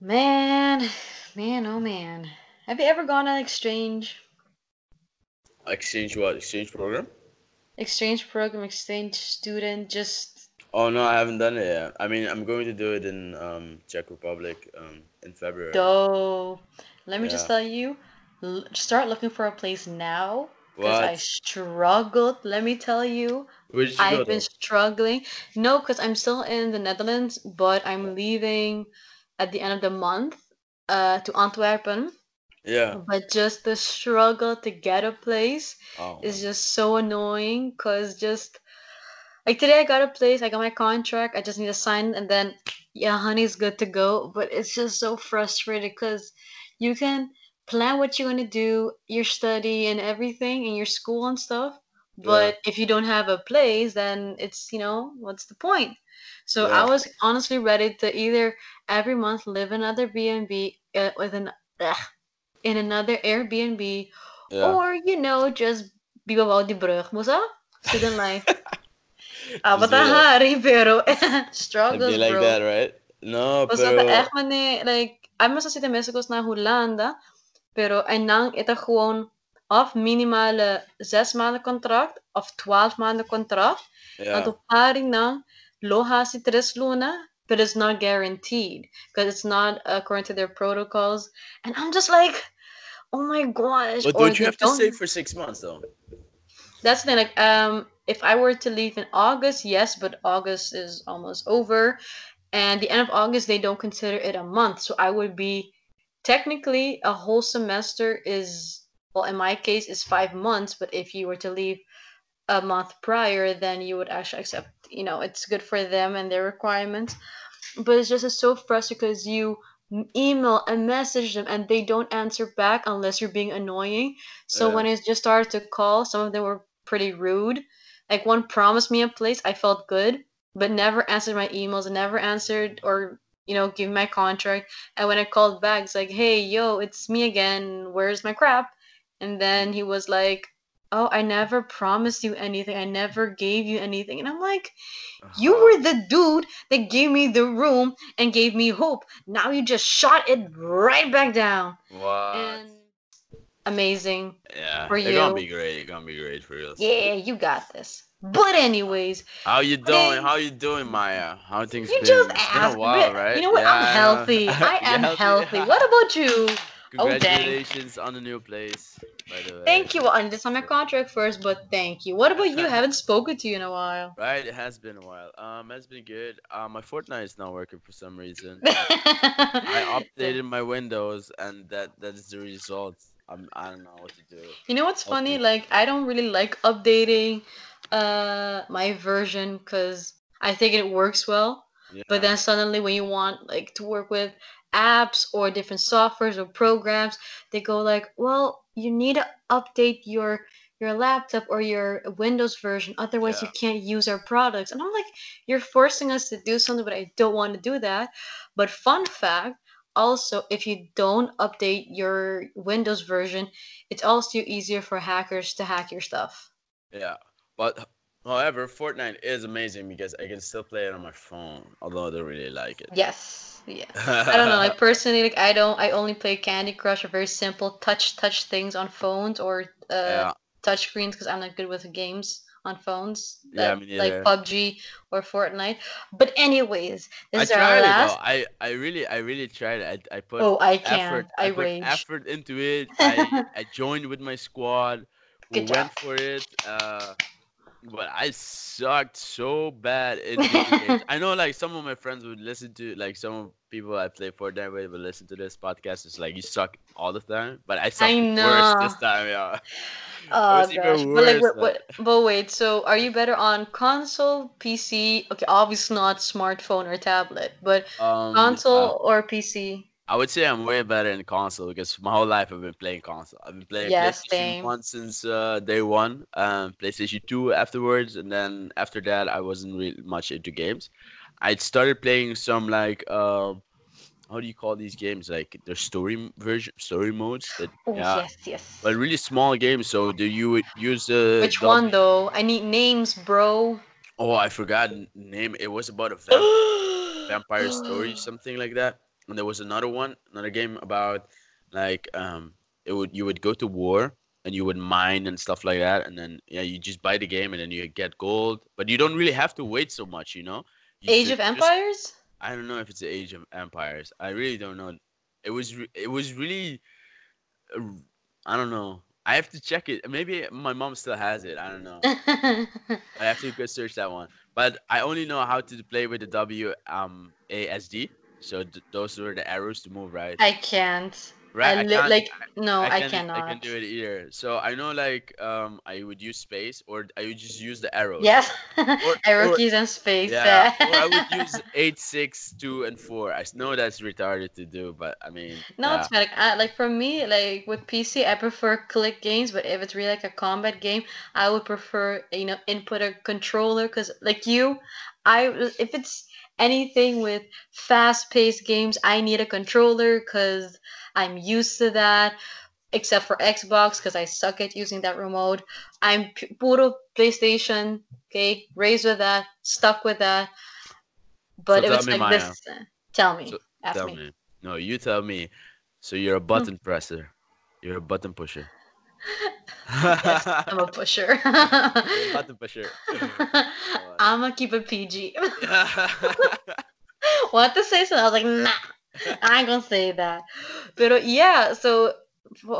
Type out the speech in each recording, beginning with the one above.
Man, man, oh man. Have you ever gone on exchange? Exchange what? Exchange program? Exchange program, exchange student, just Oh no, I haven't done it yet. I mean, I'm going to do it in um Czech Republic um in February. dough. Let me just tell you, l- start looking for a place now because I struggled. Let me tell you, you I've been struggling. No, because I'm still in the Netherlands, but I'm leaving at the end of the month uh, to Antwerpen. Yeah. But just the struggle to get a place Oh is man. just so annoying because just like today I got a place, I got my contract, I just need to sign and then yeah, honey's good to go. But it's just so frustrating because you can plan what you're gonna do, your study and everything in your school and stuff. Yeah. But if you don't have a place, then it's you know, what's the point? So I was honestly ready to either every month live another B&B uh, with an ugh, in another Airbnb Yeah. or you know just be about the brug mo sa? student life be Abatahari, pero and be struggles, like bro. that, right? No, O sea, de pero echt wanneer, like, I'm sa zitten Mexico's naar Hollanda, pero en dan is er gewoon of minimale zes maanden contract of twaalf maanden contract. En yeah. to paring na loha si tres luna, but it's not guaranteed because it's not according to their protocols. And I'm just like, oh my gosh, But don't you they have to stay for six months though? That's the thing. Like, um, if I were to leave in August, yes, but August is almost over, and the end of August they don't consider it a month, so I would be technically a whole semester is well, in my case, is five months. But if you were to leave a month prior, then you would actually accept. You know, it's good for them and their requirements. But it's just it's so frustrating because you email and message them and they don't answer back unless you're being annoying. So Yeah. when I just started to call, some of them were pretty rude. Like one promised me a place, I felt good, but never answered my emails, never answered or you know give my contract. And when I called back, it's like, hey, yo, it's me again. Where's my crap? And then he was like, oh, I never promised you anything. I never gave you anything. And I'm like, you Uh-huh. were the dude that gave me the room and gave me hope. Now you just shot it right back down. What? And amazing Yeah. for It's gonna be you. great. It's gonna be great for real. Yeah, you got this. But anyways, How you doing? today How you doing, Maya? How things you been? just It's been a asked. while, right? You know what? I'm Yeah, healthy. I am healthy? healthy. What about you? Oh. Congratulations on the new place, by the way. Thank you. Well, I did sign my contract first, but thank you. What about you? Haven't spoken to you in a while. Right, it has been a while. Um, it's been good. Um, my Fortnite is not working for some reason. I updated my Windows, and that that is the result. I'm I don't know what to do. You know what's funny? me. Like I don't really like updating uh my version because I think it works well. Yeah. But then suddenly when you want like to work with apps or different softwares or programs, they go like, "Well, you need to update your your laptop or your Windows version, otherwise you can't use our products." And I'm like, "You're forcing us to do something, but I don't want to do that." But fun fact, also, if you don't update your Windows version, it's also easier for hackers to hack your stuff. yeah. But however, Fortnite is amazing because I can still play it on my phone, although I don't really like it. Yes, yes. I don't know. Like personally, like I don't. I only play Candy Crush or very simple touch touch things on phones or uh Yeah, touch screens because I'm not good with games on phones. yeah, That me like neither. PUBG or Fortnite. But anyways, I this is our tried it though. I I really I really tried it. I I put Oh, I can't. I I put rage. effort into it. I I joined with my squad. We Good job. went for it. Uh, but I sucked so bad in games. I know like some of my friends would listen to like some people I play Fortnite with would listen to this podcast. It's like you suck all the time, but I I sucked worse this time. Yeah, Oh gosh, but like, what, what, but wait. So, are you better on console, PC? Okay, obviously not smartphone or tablet, but Um, console or PC? I would say I'm way better in console because my whole life I've been playing console. I've been playing Yes, PlayStation same. One since uh, day one, um, PlayStation Two afterwards, and then after that I wasn't really much into games. I started playing some like um how do you call these games? Like their story version, story modes. That Oh yeah, yes, yes. but really small games. So do you would use the Which one though? I need names, bro. Oh, I forgot name. It was about a vamp vampire story, something like that. And there was another one, another game about like um it would you would go to war and you would mine and stuff like that, and then yeah you just buy the game and then you get gold, but you don't really have to wait so much, you know. You Age of just Empires? I don't know if it's the Age of Empires. I really don't know. It was it was really uh, I don't know. I have to check it. Maybe my mom still has it. I don't know. I have to go search that one. But I only know how to play with the W um ASD. So th- those were the arrows to move, right? I can't. Right. I I can't. like no, I I can I can cannot. do it either. So I know like um I would use space or I would just use the arrows. Yes, Or arrow or keys and space. yeah, I would use eight, six, two, and four. I know that's retarded to do, but I mean, No, yeah, it's. Like, I, like for me, like with PC, I prefer click games. But if it's really like a combat game, I would prefer you know input a controller. Cause like you, I if it's anything with fast-paced games, I need a controller. Cause I'm used to that. Except for Xbox, cause I suck at using that remote. I'm puro PlayStation. Okay, raised with that, stuck with that. So But if tell it's like Maya. this, uh, tell me, So tell me. me. No, you tell me. So you're a Hmm. button presser. You're a button pusher. Yes, I'm a pusher. You're a pusher. I'm gonna keep it PG. Want to say something? I was like, nah, I ain't gonna say that. But uh, yeah, so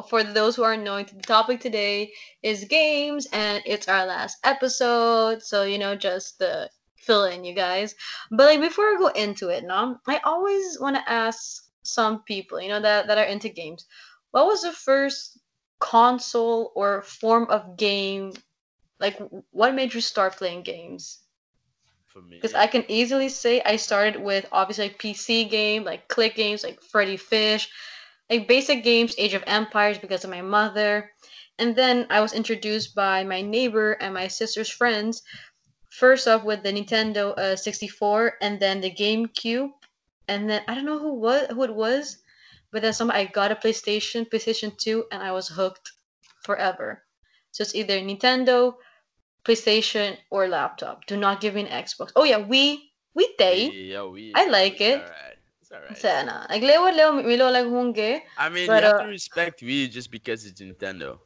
for, those who are knowing, to the topic today is games, and it's our last episode. So you know, just the fill in, you guys. But like before I go into it, no, I always want to ask some people, you know, that that are into games. What was the first console or form of game? Like, what made you start playing games? For me, Because I can easily say I started with obviously like PC game, like click games, like Freddy Fish, like basic games, Age of Empires because of my mother. And then I was introduced by my neighbor and my sister's friends. First off with the Nintendo uh, 64 and then the GameCube. And then I don't know who was who it was, but then some I got a PlayStation, PlayStation 2, and I was hooked forever. So it's either Nintendo, PlayStation, or laptop. Do not give me an Xbox. Oh yeah, we we day. yeah, we. I like it's it. Alright. It's alright. Sana. Naglewa leo milo like hunge. I mean, But you have uh, to respect Wii just because it's Nintendo,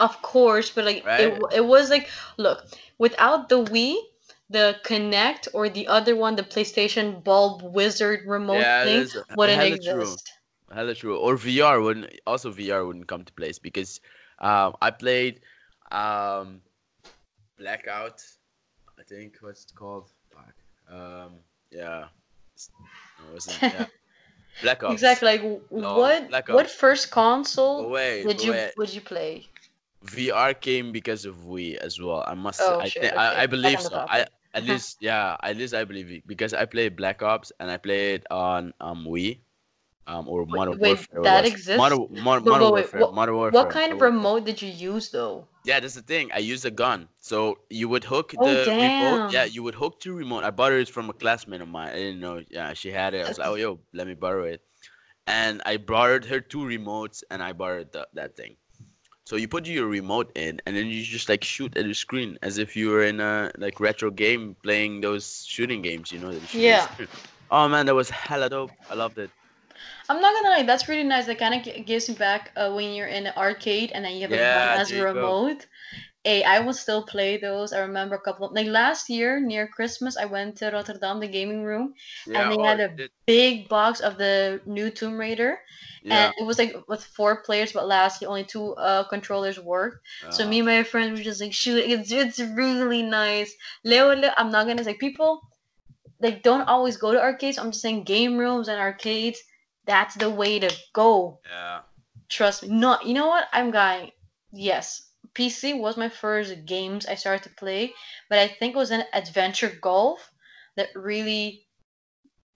of course, but like it right? w- it was like look, without the Wii, the Kinect or the other one, the PlayStation Bulb Wizard remote Yeah, thing wouldn't exist. Hella true. Or VR wouldn't also VR wouldn't come to place because um I played um Blackout. I think what's it called? Fuck. Um yeah. No, it wasn't yeah. Black Ops. Exactly. Like No, what what first console wait, did you wait. would you play? VR came because of Wii as well. I must Oh I think Okay, I, I believe so. I at least yeah, at least I believe it because I played Black Ops and I played on um Wii. Um, or Wait, Modern wait, Warfare. that exists? Modern, Modern, But, Modern wait, Warfare. what Modern Warfare. what kind of remote did you use though? Yeah, that's the thing. I used a gun. So you would hook Oh the remote. Yeah, you would hook two remote. I bought it from a classmate of mine. I didn't know. Yeah, she had it. I was like, oh, yo, let me borrow it. And I borrowed her two remotes and I borrowed the, that thing. So you put your remote in and then you just like shoot at the screen as if you were in a like retro game playing those shooting games, you know? that you shoot at the Yeah. Oh man, that was hella dope. I loved it. I'm not gonna lie, that's really nice. That kind of gives me back uh, when you're in an arcade and then you have a Yeah, as a you go. remote. Hey, I will still play those. I remember a couple of like last year near Christmas, I went to Rotterdam, the gaming room, Yeah, and they oh, had a big box of the new Tomb Raider, Yeah. and it was like with four players, but last year only two uh, controllers worked. So Uh, me and my friends were just like, shoot, it's it's really nice. Leo, Leo, I'm not gonna say people like don't always go to arcades. I'm just saying game rooms and arcades. That's the way to go. yeah. Trust me. No, you know what? I'm going. Yes, PC was my first games I started to play, but I think it was an adventure golf that really,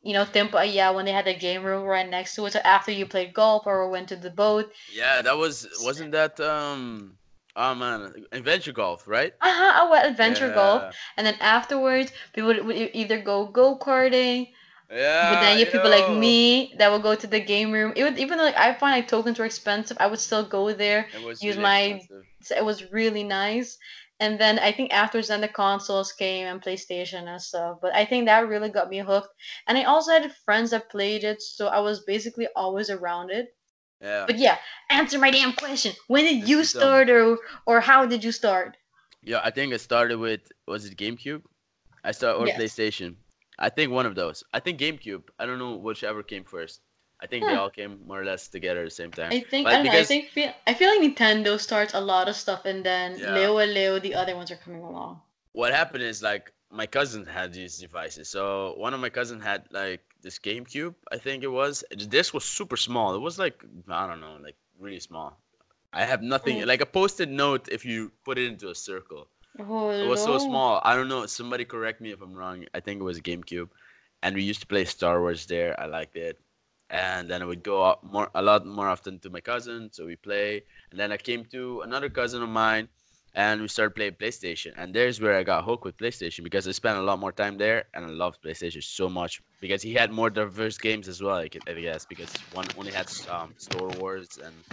you know, Tempo yeah when they had a game room right next to it. So after you played golf or went to the boat, Yeah, that was wasn't that um oh man, adventure golf, right? uh huh, I went adventure golf, and then afterwards people would, either go go karting But then you have people like me that will go to the game room. It would even though like I find like tokens were expensive, I would still go there. It was use really my- expensive. It was really nice. and then I think afterwards then the consoles came and PlayStation and stuff. But I think that really got me hooked. And I also had friends that played it, so I was basically always around it. Yeah. But yeah, answer my damn question. When did This you start or or how did you start? Yeah, I think I started with was it GameCube? I started or Yes. PlayStation. I think one of those. I think GameCube. I don't know whichever came first. I think they all came more or less together at the same time. I think But I don't know. I think feel, I feel like Nintendo starts a lot of stuff, and then Yeah. Leo and Leo, the other ones are coming along. what happened is like my cousin had these devices. So one of my cousin had like this GameCube, I think it was. The disc was super small. It was like I don't know, like really small. I have nothing Mm. like a post-it note if you put it into a circle. Oh, It was so small. I don't know. Somebody correct me if I'm wrong. I think it was GameCube, and we used to play Star Wars there. I liked it, and then I would go out more a lot more often to my cousin, so we play. And then I came to another cousin of mine, and we started playing PlayStation. And there's where I got hooked with PlayStation because I spent a lot more time there, and I loved PlayStation so much because he had more diverse games as well. I guess because one only had um, Star Wars and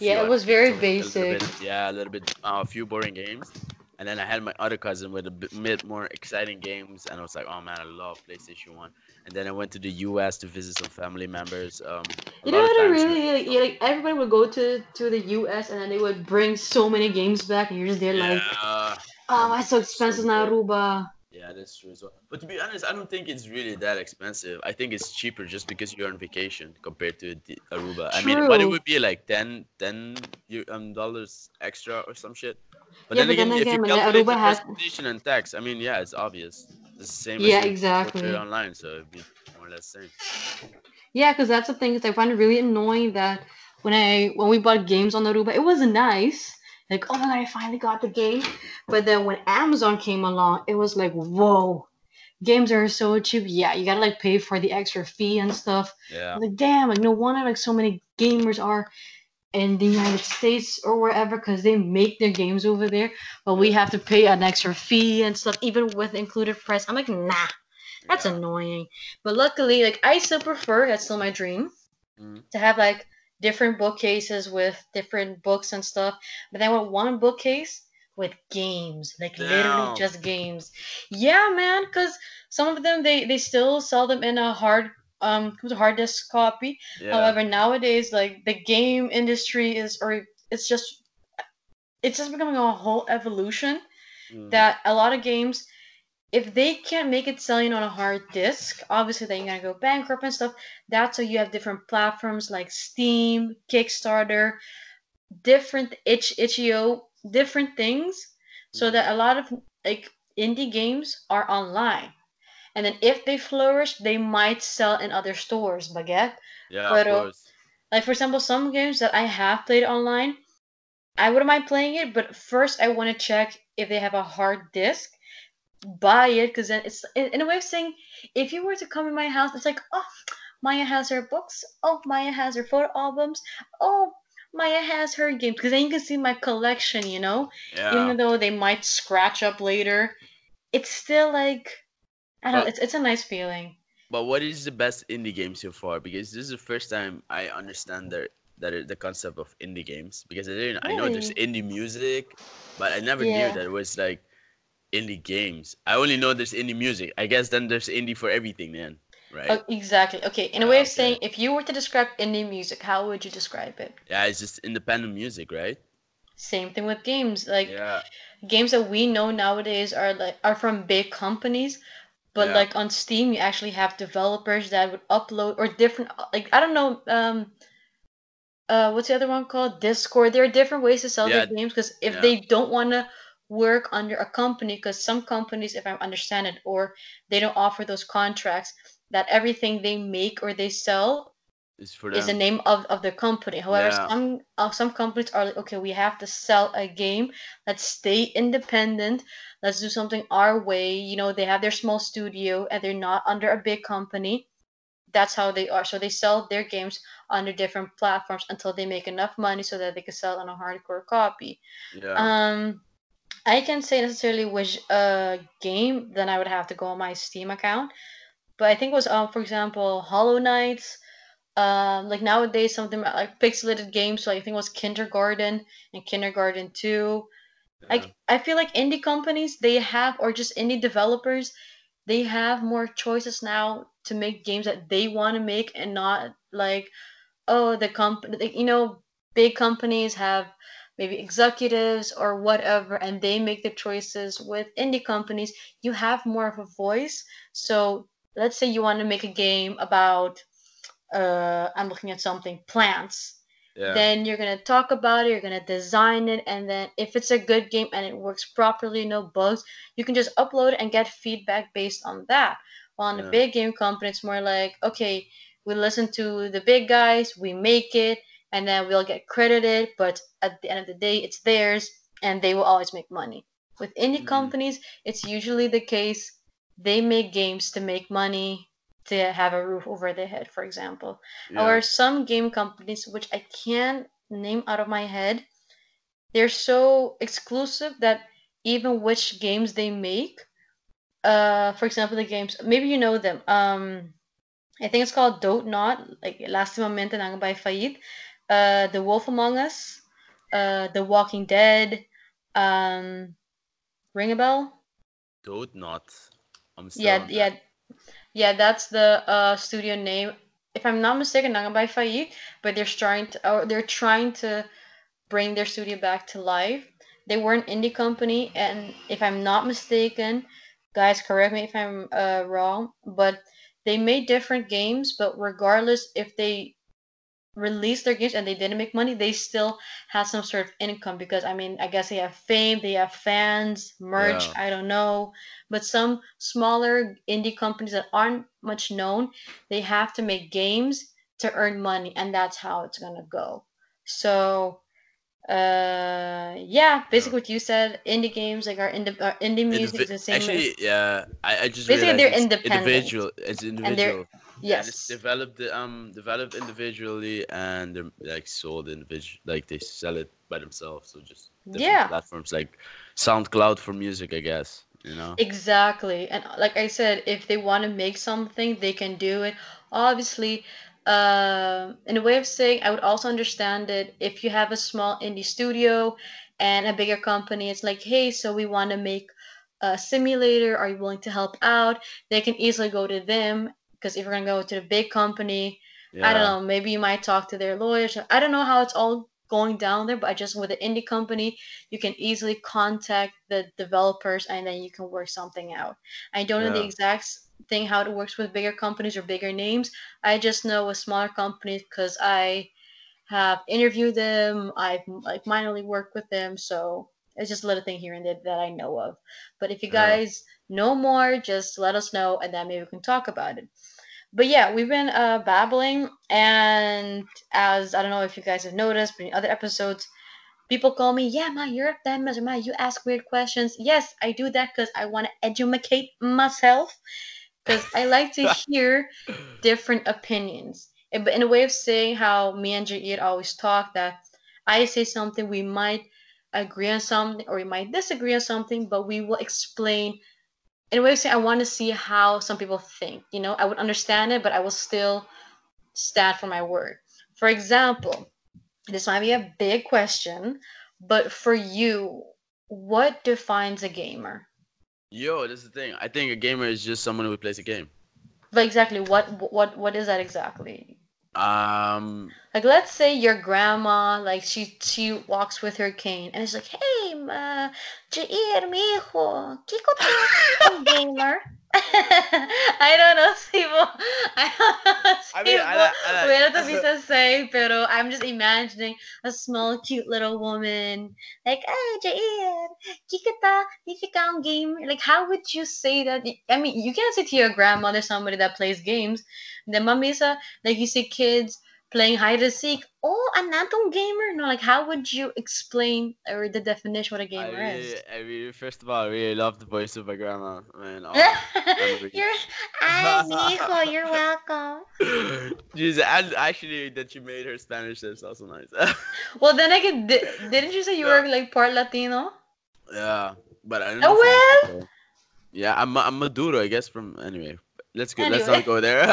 Yeah, it was very so a little basic. bit- yeah, a little bit, uh, a few boring games. And then I had my other cousin with a bit more exciting games, and I was like, "Oh man, I love PlayStation One." And then I went to the U.S. to visit some family members. Um, You know what? I really like, yeah, like everybody would go to to the U.S. and then they would bring so many games back, and you're just there like, yeah, oh, um, why so expensive so in. Aruba? yeah, that's true as well. But to be honest, I don't think it's really that expensive. I think it's cheaper just because you're on vacation compared to the Aruba. I mean, but it would be like 10, 10 eu- um, dollars extra or some shit. But Yeah, then but again, then if you again, calculate Aruba the has transportation and tax, I mean, yeah, it's obvious. It's the same yeah, exactly. online, so it'd be more or less same. Yeah, because that's the thing is I find it really annoying that when I when we bought games on Aruba, it was nice. Like, oh my god, I finally got the game. But then when Amazon came along, it was like, whoa, games are so cheap. Yeah, you gotta like pay for the extra fee and stuff. Yeah. I'm like, damn, like no wonder like so many gamers are in the United States or wherever because they make their games over there, but we have to pay an extra fee and stuff, even with included price. I'm like, nah, that's yeah. annoying. But luckily, like I still prefer. That's still my dream Mhm. to have like different bookcases with different books and stuff. But I want one bookcase with games, like literally just games. Yeah, man, because some of them they they still sell them in a hard um hard disk copy. Yeah. However, nowadays like the game industry is or it's just it's just becoming a whole evolution Mhm. that a lot of games if they can't make it selling on a hard disk, obviously then you're gonna go bankrupt and stuff. That's why you have different platforms like Steam, Kickstarter, different itch itch.io, different things, so Mhm. that a lot of like indie games are online. And then if they flourish, they might sell in other stores, baguette. Yeah, of course. like for example, some games that I have played online, I wouldn't mind playing it, but first I want to check if they have a hard disk. Buy it, because then it's in, in a way of saying, if you were to come in my house, it's like, oh, Maya has her books. Oh, Maya has her photo albums. Oh, Maya has her games. Because then you can see my collection, you know. Yeah. Even though they might scratch up later, it's still like I don't. But It's it's a nice feeling. but what is the best indie game so far? Because this is the first time I understand the that the concept of indie games. Because I didn't. I know there's indie music, but I never knew that it was like indie games. I only know there's indie music. I guess then there's indie for everything then, right? Oh, exactly. Okay. In a Yeah, way of saying, if you were to describe indie music, how would you describe it? Yeah, it's just independent music, right? Same thing with games. Like Yeah. games that we know nowadays are like are from big companies, but Yeah. like on Steam, you actually have developers that would upload or different. Like I don't know. Um. Uh, what's the other one called? Discord. There are different ways to sell Yeah. their games because if Yeah. they don't want to work under a company, because some companies, if I understand it, or they don't offer those contracts, that everything they make or they sell It's for is the name of, of the company. However, Yeah. some uh, some companies are like, okay, we have to sell a game. Let's stay independent. Let's do something our way. You know, they have their small studio and they're not under a big company. That's how they are. So they sell their games under different platforms until they make enough money so that they can sell on a hardcore copy. Yeah. Um, I can't say necessarily which uh game, then I would have to go on my Steam account. But I think it was um for example Hollow Knights. Um, like nowadays something like pixelated games. So I think it was Kindergarten and Kindergarten Two. Like I feel like indie companies they have or just indie developers they have more choices now to make games that they want to make and not like oh the company like, you know big companies have maybe executives or whatever and they make the choices with indie companies you have more of a voice so let's say you want to make a game about uh i'm looking at something plants Yeah. then you're gonna talk about it you're gonna design it and then if it's a good game and it works properly no bugs you can just upload it and get feedback based on that while in a big game company it's more like okay we listen to the big guys we make it and then we'll get credited but at the end of the day it's theirs and they will always make money with indie Mhm. companies it's usually the case they make games to make money to have a roof over their head for example Yeah. or some game companies which I can't name out of my head. They're so exclusive that even which games they make, uh, for example, the games maybe you know them. Um, I think it's called Dote Not, like Last Momento ng by Fayed. Uh, The Wolf Among Us, uh, The Walking Dead, um, Ring a Bell. Don't not. I'm still Yeah, on that. Yeah, that's the uh, studio name. If I'm not mistaken, Nanga by Fayed, but they're trying to, or they're trying to bring their studio back to life. They were an indie company, and if I'm not mistaken, guys, correct me if I'm uh, wrong, but they made different games. But regardless if they released their games and they didn't make money, they still had some sort of income because I mean, I guess they have fame, they have fans, merch, Yeah. I don't know. But some smaller indie companies that aren't much known, they have to make games to earn money, and that's how it's gonna go. So, uh, yeah, basically what you said, indie games like our indie, uh, indie music is the same as actually, yeah, I, I just basically they're it's independent individual. It's individual, and it's yes, developed um developed individually, and they're like sold individual. Like they sell it by themselves, so just yeah. platforms like SoundCloud for music, I guess. You know. Exactly. And uh, like I said, if they want to make something, they can do it. Obviously, um, in a way of saying, I would also understand it if you have a small indie studio and a bigger company, it's like, hey, so we want to make a simulator. Are you willing to help out? They can easily go to them because if you're gonna go to the big company, I don't know, maybe you might talk to their lawyers. I don't know how it's all going down there, but I just with the indie company you can easily contact the developers and then you can work something out. I don't know the Yeah. exact thing how it works with bigger companies or bigger names. I just know with smaller companies because I have interviewed them. I've like minorly worked with them, so it's just a little thing here and there that I know of. But if you Yeah. guys know more, just let us know and then maybe we can talk about it. But yeah, we've been uh, babbling, and as I don't know if you guys have noticed, but in other episodes, People call me, yeah, ma, you're a ma, you ask weird questions. Yes, I do that because I want to educate myself, because I like to hear different opinions. In in a way of saying how me and Jair always talk, that I say something, we might agree on something, or we might disagree on something, but we will explain. In a way of saying, I want to see how some people think. You know, I would understand it, but I will still stand for my word. For example, this might be a big question, but for you, what defines a gamer? Yo, this is the thing. I think a gamer is just someone who plays a game. But exactly what what what is that exactly? Um. Like let's say your grandma, like she she walks with her cane and it's like, "Hey, ma, Jair, mijo, Kiko gamer." I don't know, Sibo. I don't know, I mean, I Sibo. like. I. Where say, pero I'm just imagining a small, cute little woman like, "Hey, Jair, Kiko ta, if you count. Like, how would you say that? I mean, you can't say to your grandmother somebody that plays games. The mamisa, like you see kids playing hide and seek. or Oh, another gamer? No, like how would you explain or the definition what a gamer is? really, I really, first of all, I really love the voice of my grandma. I mean, oh, all memories. you're, ay, mijo, you're welcome. Jeez, and actually, that you made her Spanish is also nice. Well, then I could. Di- didn't you say you No. were like part Latino? yeah, but I don't Oh know. if well. Yeah, I'm I'm Maduro, I guess. From anyway, let's go. Let's not go there.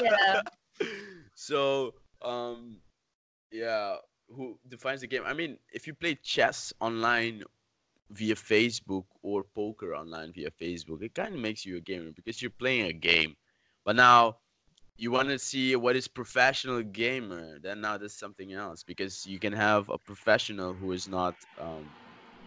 Yeah. So, um, yeah. who defines the game. I mean, if you play chess online via Facebook or poker online via Facebook, it kind of makes you a gamer because you're playing a game. But now you want to see what is professional gamer, then now there's something else because you can have a professional who is not um,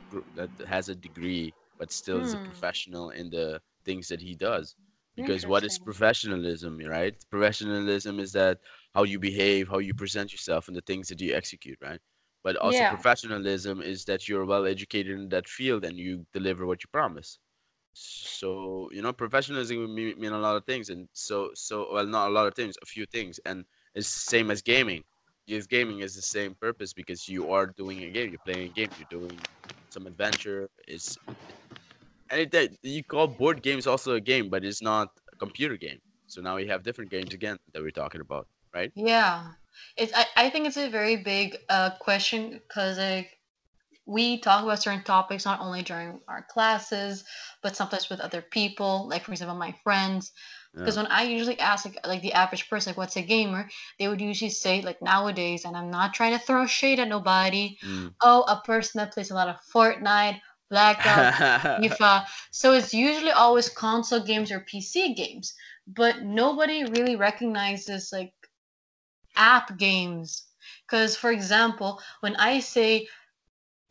gr- that has a degree but still is a Hmm. professional in the things that he does. Because what is professionalism, right? Professionalism is that how you behave, how you present yourself, and the things that you execute, right? But also Yeah. professionalism is that you're well educated in that field and you deliver what you promise. So you know, professionalism mean, mean a lot of things, and so so well, not a lot of things, a few things, and it's same as gaming. Yes, gaming is the same purpose because you are doing a game, you're playing a game, you're doing some adventure. It's and it, you call board games also a game, but it's not a computer game. So now we have different games again that we're talking about, right? Yeah. It's I, I think it's a very big uh question because like we talk about certain topics not only during our classes but sometimes with other people like for example my friends because Yeah. when i usually ask like, like the average person like what's a gamer they would usually say like nowadays and i'm not trying to throw shade at nobody Mm. oh a person that plays a lot of fortnite blackout fifa so it's usually always console games or pc games but nobody really recognizes like app games because for example when i say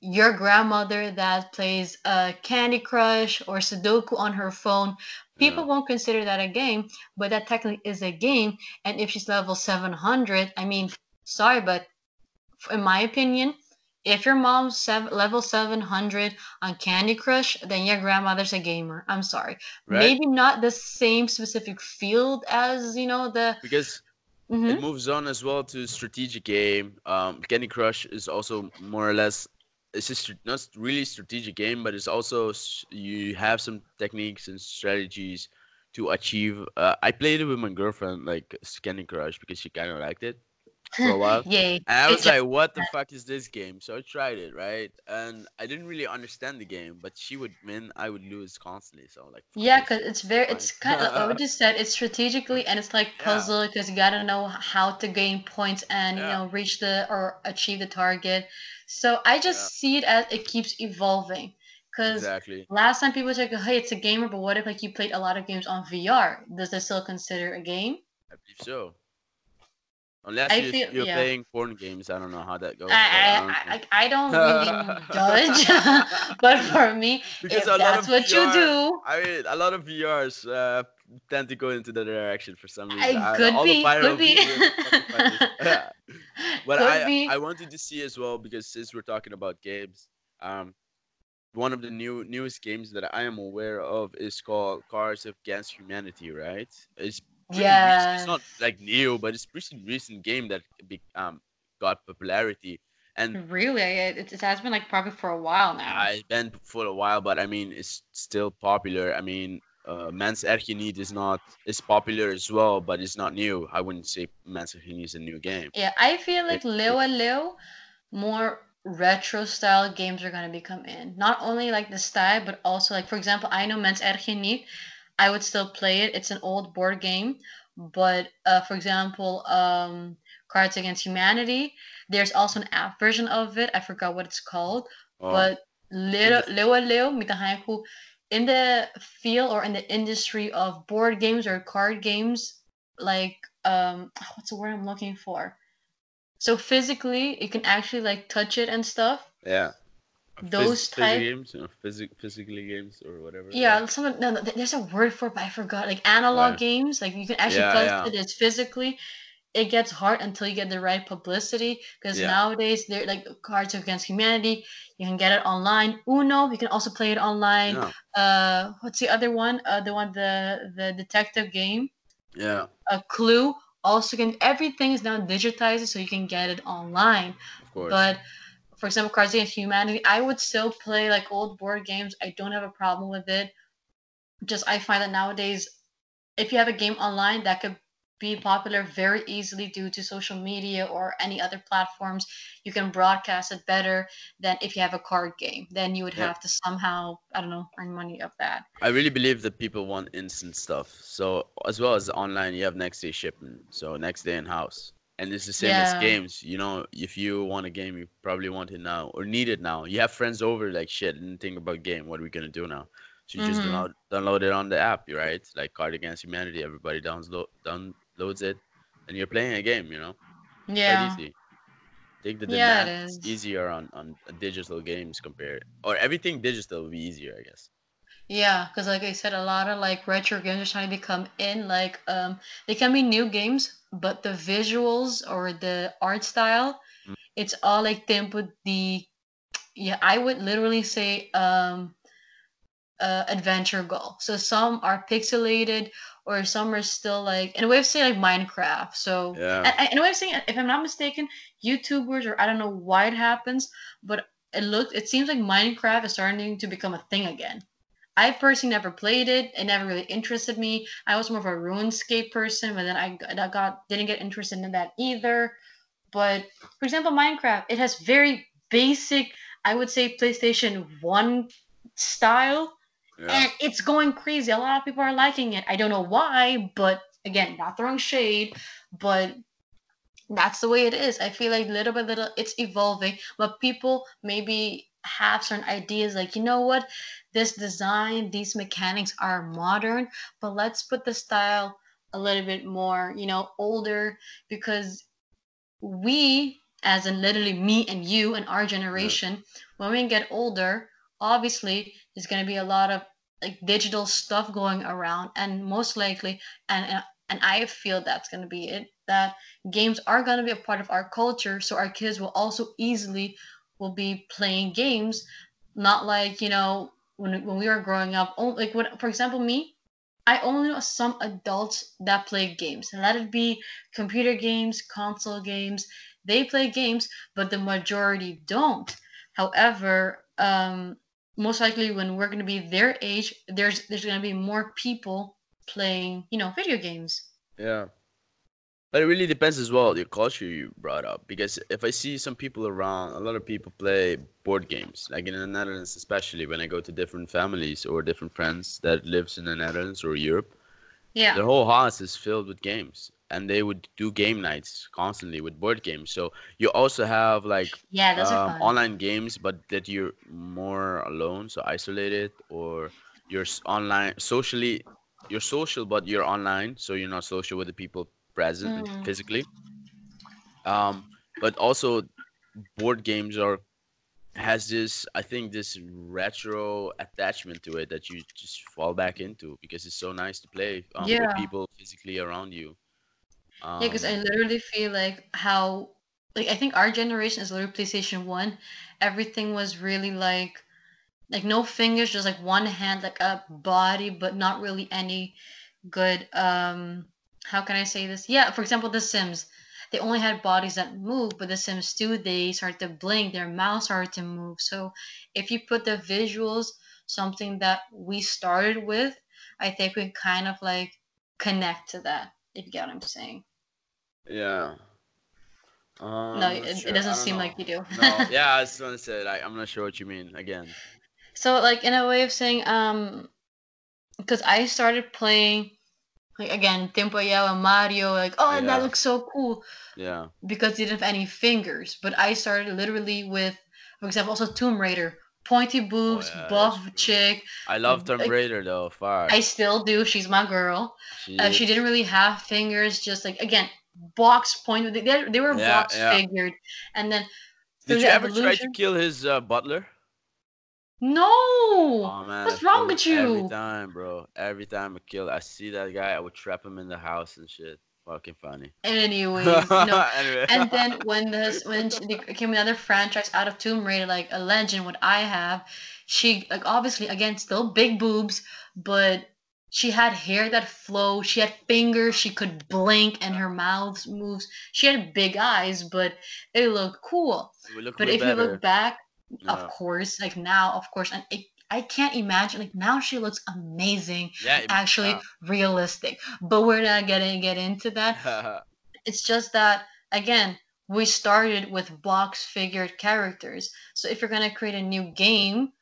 your grandmother that plays uh, Candy Crush or Sudoku on her phone, yeah. people won't consider that a game, but that technically is a game. And if she's level 700, I mean, sorry, but in my opinion, if your mom's level 700 on Candy Crush, then your grandmother's a gamer. I'm sorry. Right? Maybe not the same specific field as, you know, the. Because it Mhm. moves on as well to strategic game. Um, Candy Crush is also more or less it's just not really strategic game, but it's also you have some techniques and strategies to achieve. Uh, I played it with my girlfriend, like Candy Crush, because she kind of liked it for a while. Yay. And I was like, "What the uh fuck is this game?" So I tried it, right? And I didn't really understand the game, but she would win, I would lose constantly. So I'm like, Yeah, because it's very, Fine. it's kind of like what you said. It's strategically and it's like puzzle because you gotta know how to gain points and you know reach the or achieve the target. So I yeah, just see it as it keeps evolving. Because exactly. last time people said, "Hey, it's a gamer," but what if like you played a lot of games on VR? Does that still consider a game? I believe so. Unless I you feel you're yeah. playing porn games, I don't know how that goes, I I don't I. I, I don't really judge, but for me, because if a lot that's what you do, I mean, a lot of VRs uh, tend to go into that direction for some reason. I I could All be, could be, videos fucking funny. but could I I wanted to see as well because since we're talking about games, um, one of the new newest games that I am aware of is called Cards Against Humanity. Right? It's pretty recent. It's not like new, but it's pretty recent game that be, um got popularity. And Really, it, it has been like probably for a while now. yeah, it's been for a while, but I mean, it's still popular. I mean, uh, Mens erger je niet is not is popular as well, but it's not new. I wouldn't say Mens erger je niet is a new game. Yeah, I feel like It, Leo and Leo, more retro style games are gonna become in. Not only like the style, but also like for example, I know Mens erger je niet. I would still play it. It's an old board game, but uh, for example, um, Cards Against Humanity. There's also an app version of it. I forgot what it's called, oh, but in Leo the Leo Leo, in the field or in the industry of board games or card games, like um, what's the word I'm looking for? So physically, you can actually like touch it and stuff. yeah, Those physical type, games, you know, physic physically games or whatever. Yeah, yeah. Some no, no, there's a word for it, but I forgot. Like analog games, like you can actually Yeah, touch yeah, it. It's physically. It gets hard until you get the right publicity. Because yeah, nowadays, they're like Cards Against Humanity. You can get it online. Uno, you can also play it online. Uh, what's the other one? Uh, the one the the detective game. yeah. A Clue. Also, can everything is now digitized, so you can get it online. Of course. But for example, Cards Against Humanity, I would still play like old board games. I don't have a problem with it. Just I find that nowadays, if you have a game online that could be popular very easily due to social media or any other platforms, you can broadcast it better than if you have a card game. Then you would Yeah. have to somehow, I don't know, earn money of that. I really believe that people want instant stuff. So as well as online, you have next day shipping. So next day in house. And it's the same as games. You know, if you want a game, you probably want it now or need it now. You have friends over, like shit, didn't think about game. What are we gonna do now? So you just Mm-hmm. download download it on the app, right? Like Card Against Humanity. Everybody download downloads it, and you're playing a game. You know, Yeah. easy. I think that the Yeah, it math is. easier on on digital games compared, or everything digital will be easier, I guess. Yeah, because like I said, a lot of like retro games are trying to become in. Like, um, they can be new games, but the visuals or the art style, Mm, it's all like tempo the yeah. I would literally say um uh, adventure goal. So some are pixelated, or some are still like in a way of saying like Minecraft. So Yeah, and, in a way of saying, if I'm not mistaken, YouTubers or I don't know why it happens, but it looks it seems like Minecraft is starting to become a thing again. I personally never played it. It never really interested me. I was more of a RuneScape person, but then I got, I got didn't get interested in that either. But for example, Minecraft, it has very basic, I would say PlayStation 1 style yeah, and it's going crazy. A lot of people are liking it. I don't know why, but again, not throwing shade, but that's the way it is. I feel like little by little it's evolving, but people maybe have certain ideas like, you know what, this design, these mechanics are modern, but let's put the style a little bit more, you know, older because we, as in literally me and you and our generation, when we get older, obviously there's going to be a lot of like digital stuff going around, and most likely, and and, and I feel that's going to be it. That games are going to be a part of our culture, so our kids will also easily will be playing games, not like you know when when we were growing up. Oh, like when, for example, me. I only know some adults that play games. Let it be computer games, console games. They play games, but the majority don't. However, um, most likely when we're going to be their age, there's there's going to be more people playing, you know, video games. yeah. But it really depends as well the culture you brought up because if I see some people around, a lot of people play board games. Like in the Netherlands, especially when I go to different families or different friends that lives in the Netherlands or Europe, Yeah, their whole house is filled with games, and they would do game nights constantly with board games. So you also have like yeah, those are um, fun. online games, but that you're more alone, so isolated, or you're online socially, you're social, but you're online, so you're not social with the people present Mm. physically. Um, but also board games are has this I think this retro attachment to it that you just fall back into because it's so nice to play um with Yeah, people physically around you. yeah, because I Um, literally feel like how, like I think our generation is literally PlayStation One. Everything was really like like no fingers, just like one hand, like a body, but not really any good um how can I say this? Yeah, for example, The Sims. They only had bodies that move, but The Sims 2 they start to blink, their mouths start to move. So if you put the visuals, something that we started with, I think we kind of like connect to that, if you get what I'm saying. yeah. No, Um, not it, it doesn't seem know. like you do. No, yeah, I was gonna say like I'm not sure what you mean again. so like in a way of saying, um, because I started playing like again Tempo Yao and Mario, like oh that looks so cool. yeah. because he didn't have any fingers. But I started literally with, for example, also Tomb Raider, pointy Oh boobs, yeah, buff chick. I love Tomb Raider though. Far. I still do. She's my girl. Uh, She. she didn't really have fingers. Just like again, box point. They, they were Yeah, box yeah. figured, and then Did you the ever try to kill his uh, butler? No, Oh man, what's wrong with you? every time, bro. Every time I kill, I see that guy, I would trap him in the house and shit. Fucking funny. Anyways, no. anyway. And then when this when she, came another franchise out of Tomb Raider, like a legend, what I have, she like obviously again still big boobs, but she had hair that flowed. She had fingers. She could blink, and her mouth moves. She had big eyes, but it looked cool. look But if you look better. Of course, like now, of course, and it, I can't imagine like now she looks amazing Yeah. it- actually realistic. But we're not gonna get into that it's just that again, we started with box figured characters. So if you're gonna create a new game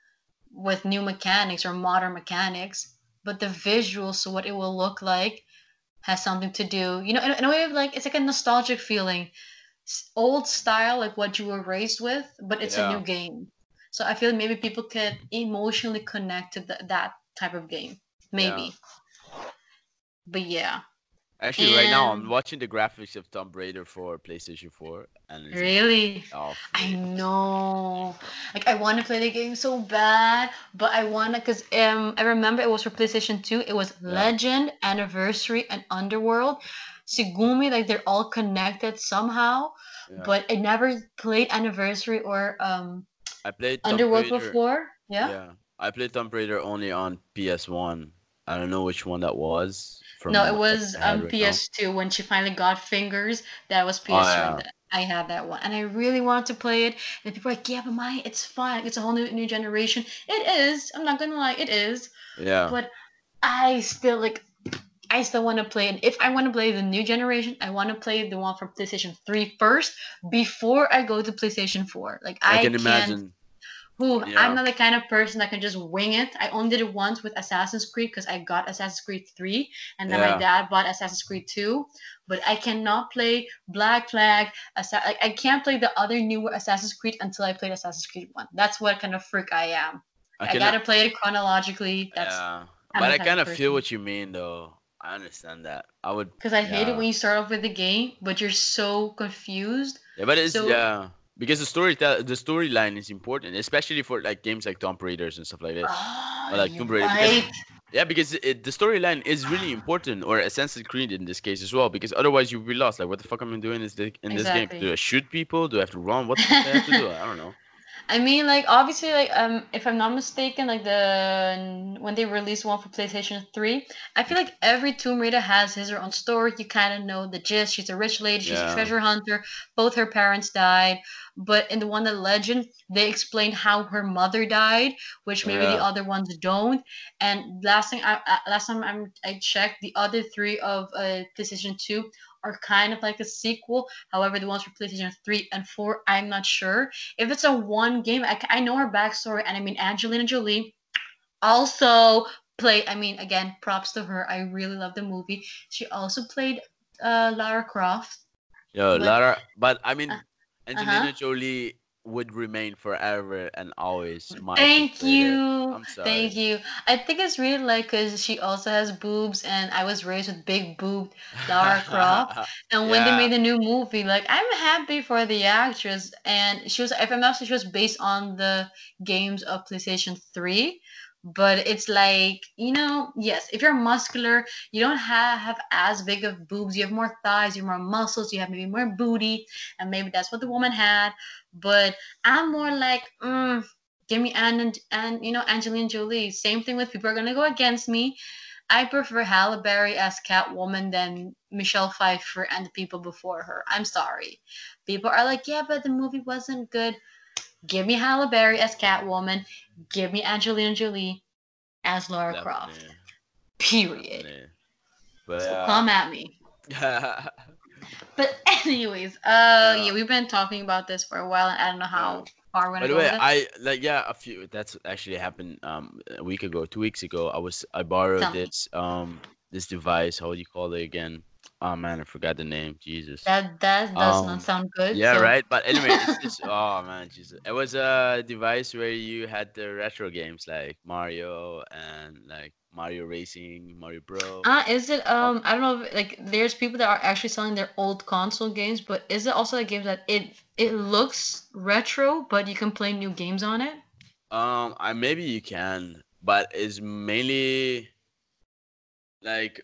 with new mechanics or modern mechanics, but the visuals, so what it will look like, has something to do. You know, in, in a way of like it's like a nostalgic feeling, old style, like what you were raised with, but it's a new game. So I feel maybe people could emotionally connect to th- that type of game, yeah. maybe. But yeah, Actually, right now I'm watching the graphics of Tomb Raider for PlayStation 4, and really. oh I know. Like I want to play the game so bad, but I want to cuz um I remember it was for PlayStation 2. It was Yeah, Legend, Anniversary and Underworld. Sigumi like they're all connected somehow, yeah. but I never played Anniversary or um I played Tomb Underworld Raider. before. Yeah? Yeah, I played Tomb Raider only on PS1. I don't know which one that was No, it was um. PS2 when she finally got fingers. That was Oh PS2. yeah, That I had that one, and I really wanted to play it. And people are like, "Yeah, but my it's fine. It's a whole new new generation." It is. I'm not gonna lie, it is. yeah. But I still like. I still want to play, and if I want to play the new generation, I want to play the one from PlayStation 3 first before I go to PlayStation 4. Like I I can can't who I'm not the kind of person that can just wing it. I only did it once with Assassin's Creed because I got Assassin's Creed 3 and then my dad bought Assassin's Creed 2. But I cannot play Black Flag. Assa- like, I can't play the other newer Assassin's Creed until I played Assassin's Creed 1. That's what kind of freak I am. I I gotta play it chronologically. That's Yeah, I'm but I kind of feel what you mean, though. I understand that. I would. Because I hate it when you start off with the game, but you're so confused. yeah, but it's So, yeah because the story the storyline is important, especially for like games like Tomb Raiders and stuff like this, ah, or like Tomb Raider. Because. Yeah, because it, the storyline is really important, or Assassin's Creed in this case as well. Because otherwise, you'll be lost. Like, what the fuck am I doing is the, in this game? Do I shoot people? Do I have to run? What do I have to do? I don't know. I mean, like obviously, like um, if I'm not mistaken, like the when they released one for PlayStation Three, I feel like every Tomb Raider has his or her own story. You kind of know the gist. She's a rich lady. She's a treasure hunter. Both her parents died, but in the one that Legend, they explain how her mother died, which maybe the other ones don't. And last thing, I, I last time I'm, I checked, the other three of uh, PlayStation Two are kind of like a sequel. However, the ones for PlayStation 3 and 4, I'm not sure. If it's a one game, I, I know her backstory, and I mean, Angelina Jolie also played, I mean, again, props to her. I really love the movie. She also played uh, Lara Croft, yo, but Lara. But I uh mean, huh. Angelina Jolie would remain forever and always my Thank you. Thank you. I think it's really like because she also has boobs, and I was raised with big boobed Lara Croft. And when they made the new movie, like I'm happy for the actress. And she was, if I'm not she was based on the games of PlayStation 3. But it's like, you know, yes, if you're muscular, you don't have, have as big of boobs. You have more thighs, you have more muscles, you have maybe more booty, and maybe that's what the woman had. But I'm more like, mm, give me and, and you know Angelina Jolie. Same thing with people are gonna go against me. I prefer Halle Berry as Catwoman than Michelle Pfeiffer and the people before her. I'm sorry. People are like, yeah, but the movie wasn't good. Give me Halle Berry as Catwoman. Give me Angelina Jolie as Laura Croft. Period. But So yeah, come at me. But anyways, uh, yeah, we've been talking about this for a while, and I don't know yeah. how far we're By gonna the way. I like yeah a few. That's actually happened um a week ago, two weeks ago. I was I borrowed Tell me. this um this device. How do you call it again? Oh man, I forgot the name. Jesus. That that does not Um. sound good. Yeah, So right. But anyway, it's just oh man, Jesus. It was a device where you had the retro games like Mario and like Mario Racing, Mario Bro. Uh, is it um I don't know if, like there's people that are actually selling their old console games, but is it also like games that it it looks retro, but you can play new games on it? Um, I maybe you can, but it's mainly like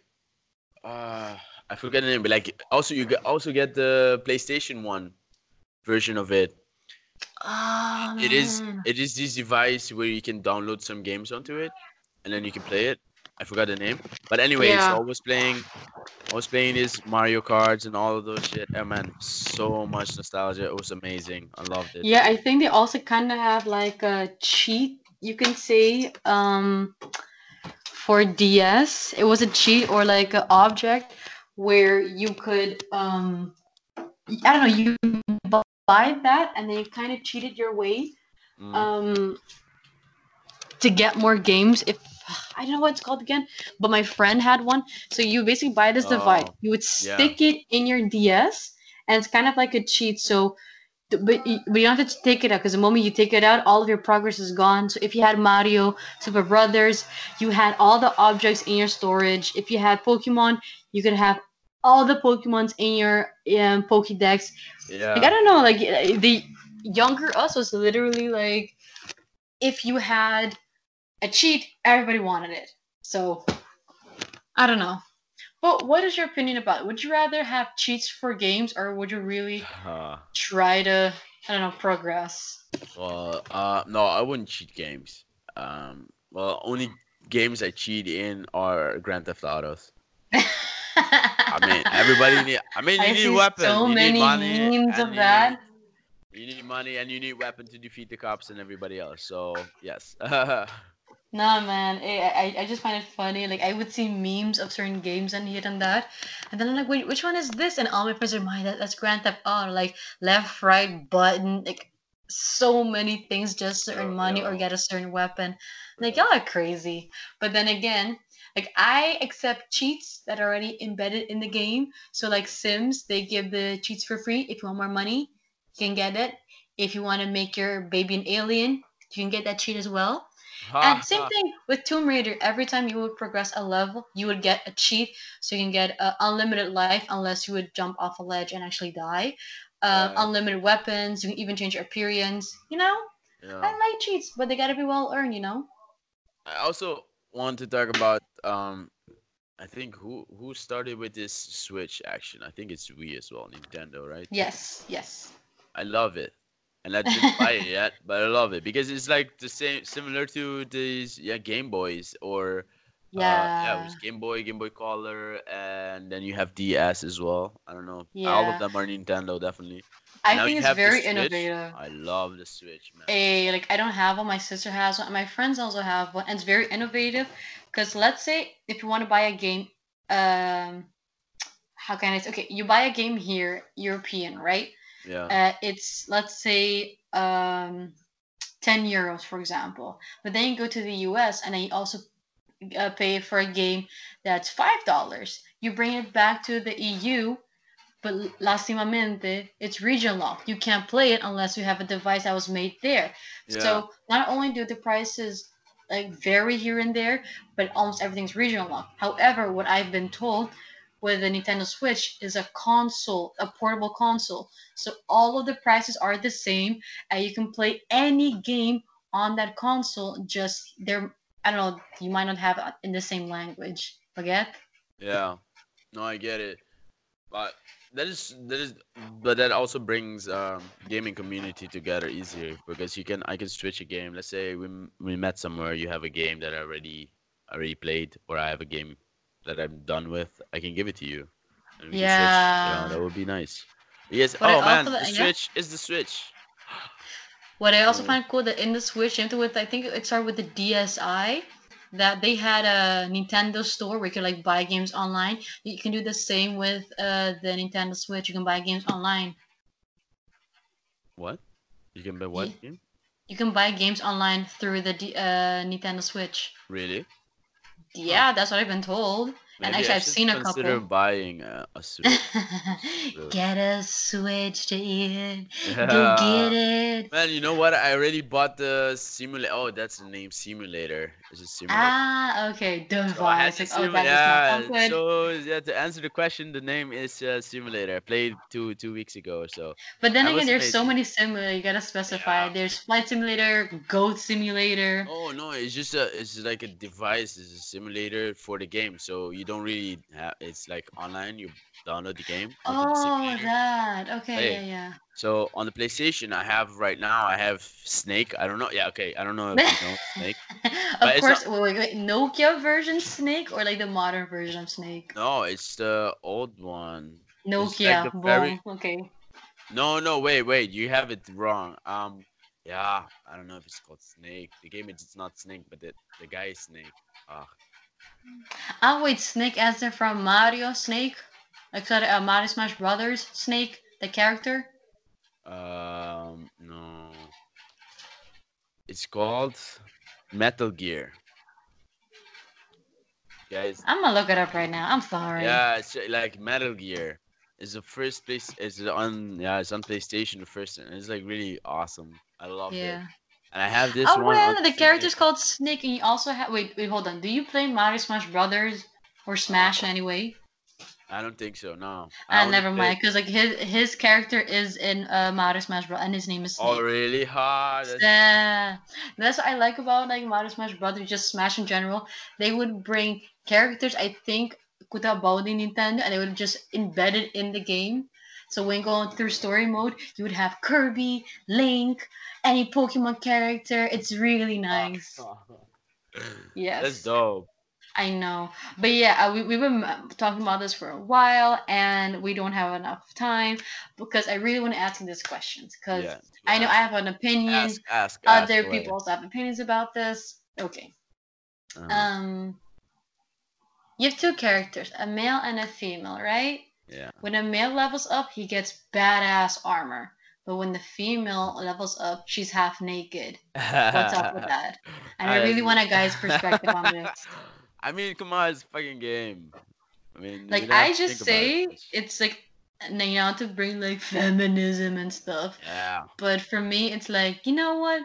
uh I forget the name, but like also you get also get the PlayStation One version of it. Oh It is it is this device where you can download some games onto it, and then you can play it. I forgot the name, but anyway, so Yeah. I was playing I was playing this Mario Karts and all of those shit. Oh man, so much nostalgia. It was amazing. I loved it. Yeah, I think they also kind of have like a cheat, you can say, um, for DS. It was a cheat or like an object where you could, um, I don't know, you buy that and then you kind of cheated your way Mm. um to get more games if I don't know what it's called again, but my friend had one. So you basically buy this device. Oh, You would yeah. stick it in your DS, and it's kind of like a cheat. So, but you, but you don't have to take it out because the moment you take it out, all of your progress is gone. So if you had Mario, Super Brothers, you had all the objects in your storage. If you had Pokemon, you could have all the Pokemons in your um, Pokédex. Yeah. Like I don't know, like the younger us was literally like, if you had a cheat, everybody wanted it. So I don't know. But what is your opinion about it? Would you rather have cheats for games, or would you really Uh, try to I don't know progress? well, uh, no, I wouldn't cheat games. Um, well, only games I cheat in are Grand Theft Autos. I mean, everybody need. I mean, you I need weapons. so you many need money, memes and of you that. Need, you need money and you need weapon to defeat the cops and everybody else. So yes. Nah, man, I, I I just find it funny. Like I would see memes of certain games and here and that, and then I'm like, wait, which one is this? And all my friends are mine. That, that's Grand Theft Auto. Like left, right button, like so many things just to earn Yeah, oh, money or yeah. get a certain weapon. Like y'all are crazy. But then again, like I accept cheats that are already embedded in the game. So like Sims, they give the cheats for free. If you want more money, you can get it. If you want to make your baby an alien, you can get that cheat as well. And same thing with Tomb Raider. Every time you would progress a level, you would get a cheat, so you can get uh, unlimited life unless you would jump off a ledge and actually die. Um, Yeah. unlimited weapons. You can even change your appearance. You know, yeah. I like cheats, but they gotta be well earned. You know. I also want to talk about um I think who who started with this Switch action. I think it's Wii as well, Nintendo, right? Yes. Yes. I love it. And I didn't buy it yet, but I love it because it's like the same similar to these yeah Game Boys or uh, yeah, it was Game Boy, Game Boy Color, and then you have DS as well. I don't know. Yeah. All of them are Nintendo, definitely. I Now think it's very innovative. I love the Switch, man. a like I don't have one. My sister has one. My friends also have one, and it's very innovative. Because let's say if you want to buy a game, um, how can I say? Okay, you buy a game here, European, right? Yeah. Uh, it's let's say um, ten euros, for example. But then you go to the US, and then you also uh, pay for a game that's five dollars. You bring it back to the EU, but lastimamente, it's region locked. You can't play it unless you have a device that was made there. Yeah. So not only do the prices like vary here and there, but almost everything's regional locked. However, what I've been told with the Nintendo Switch is a console, a portable console. So all of the prices are the same, and you can play any game on that console. Just there, I don't know. You might not have in the same language. Forget. Yeah, no, I get it, but that is that is, but that also brings um gaming community together easier because you can I can switch a game. Let's say we we met somewhere, you have a game that I already already played, or I have a game that I'm done with. I can give it to you, and we can switch. You know, Yeah. that would be nice. Yes. But oh man, also the li- yeah. Switch is the Switch. What I also Yeah. find cool that in the Switch, into with I think it started with the DSi, that they had a Nintendo store where you could like buy games online. You can do the same with uh, the Nintendo Switch. You can buy games online. What? You can buy what game? You can buy games online through the D- uh, Nintendo Switch. Really? Yeah, that's what I've been told. And actually, I I've should seen a consider couple. buying a, a Switch. Really. get a Switch to it. Go get it. Man, you know what? I already bought the simulator. Oh, that's the name, simulator. It's a simulator. Ah, okay. So Device. to Like, oh, that yeah. not. So yeah, to answer the question, the name is uh, simulator. I played two two weeks ago or so. But then again, there's so many similar. You gotta specify. Yeah. There's flight simulator, goat simulator. Oh no, it's just a it's like a device. It's a simulator for the game. So you don't really have. It's like online. You download the game Oh, that. Okay, Play. yeah, yeah. So on the PlayStation, I have right now. I have Snake. I don't know. Yeah, okay. I don't know if you know Snake. of course. Wait, wait, wait. Nokia version Snake or like the modern version of Snake? No, it's the old one. It's like Nokia. very Okay. No, no, wait, wait. You have it wrong. Um, yeah, I don't know if it's called Snake. The game is it's not Snake, but the the guy is Snake. Ah, Ah, wait. Snake as in from Mario Snake? Like sorry, uh, Mario Smash Brothers Snake, the character. um, no. It's called. Metal Gear. Guys, I'm gonna look it up right now. I'm sorry. yeah, it's uh, like Metal Gear is the first place. It's on yeah, it's on PlayStation the first, and it's like really awesome. I love it. Yeah. And I have this Oh one. well, on the character's called Snake, and you also have. Wait, wait, hold on. Do you play Mario Smash Brothers or Smash anyway? I don't think so. No. Ah, never mind, because like his his character is in uh, Mario Smash Bros. and his name is Snake. Oh really? Ha! That's Yeah, that's what I like about like Mario Smash Brothers, just Smash in general. They would bring characters I think kutabao ni Nintendo, and they would just embed it in the game. So when going through story mode, you would have Kirby, Link, any Pokemon character. It's really nice. Yes, That's dope. I know. But yeah, uh, we, we've been uh, talking about this for a while, and we don't have enough time because I really want to ask you these questions because Yeah. I know I have an opinion Ask, ask, ask other away. people also have opinions about this. Okay. Uh-huh. Um you have two characters, a male and a female, right? Yeah. When a male levels up, he gets badass armor. But when the female levels up, she's half naked. What's up with that? And I really want a guy's perspective on this. I mean, come on, it's a fucking game. I mean, Like I just say it. it's like you know to bring like feminism and stuff. Yeah. But for me, it's like, you know what?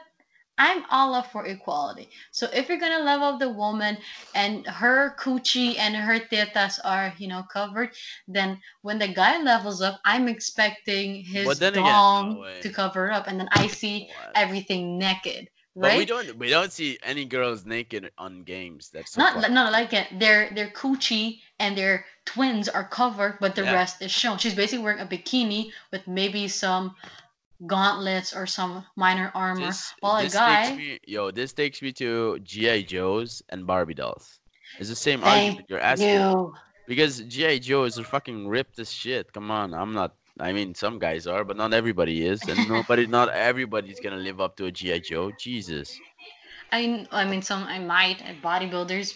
I'm all up for equality. So if you're gonna level up the woman and her coochie and her tetas are, you know, covered, then when the guy levels up, I'm expecting his then again, dong no to cover up, and then I see What? everything naked, But we right? don't we don't see any girls naked on games. That's so Not fucking- no like it. Their their coochie and their twins are covered, but the Yeah. rest is shown. She's basically wearing a bikini with maybe some gauntlets or some minor armor. This, while a guy takes me, yo, this takes me to GI Joes and Barbie dolls. It's the same argument you're asking. you. Because GI Joe is fucking ripped as shit. Come on, I'm not. I mean, some guys are, but not everybody is, and nobody, not everybody's gonna live up to a GI Joe. Jesus. I I mean some I might at bodybuilders.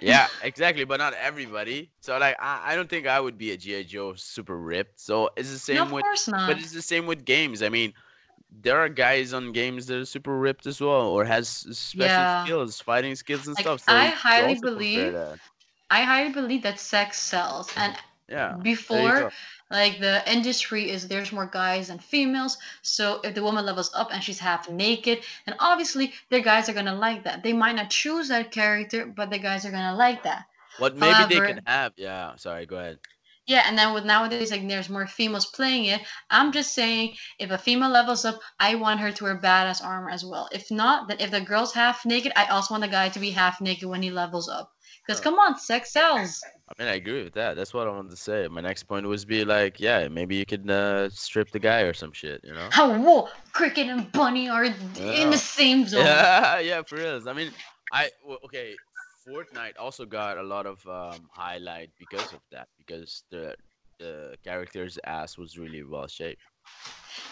Yeah, exactly, but not everybody. So like, I, I don't think I would be a GI Joe super ripped. So it's the same No, of with, course not. but it's the same with games. I mean, there are guys on games that are super ripped as well, or has special Yeah. skills, fighting skills and Like, stuff. So I highly believe that. I highly believe that sex sells, and Yeah. before. Like the industry is there's more guys than females. So if the woman levels up and she's half naked, then obviously the guys are gonna like that. They might not choose that character, but the guys are gonna like that. What maybe they can have. Yeah. Sorry. Go ahead. Yeah, and then with nowadays, like there's more females playing it. I'm just saying, if a female levels up, I want her to wear badass armor as well. If not, then if the girl's half naked, I also want the guy to be half naked when he levels up. Because come on, sex sells. I mean, I agree with that. That's what I wanted to say. My next point was be like, yeah, maybe you could uh, strip the guy or some shit, you know? How whoa, cricket and bunny are in the same zone. Yeah, yeah, for real. I mean, I okay. Fortnite also got a lot of um, highlight because of that, because the the character's ass was really well shaped.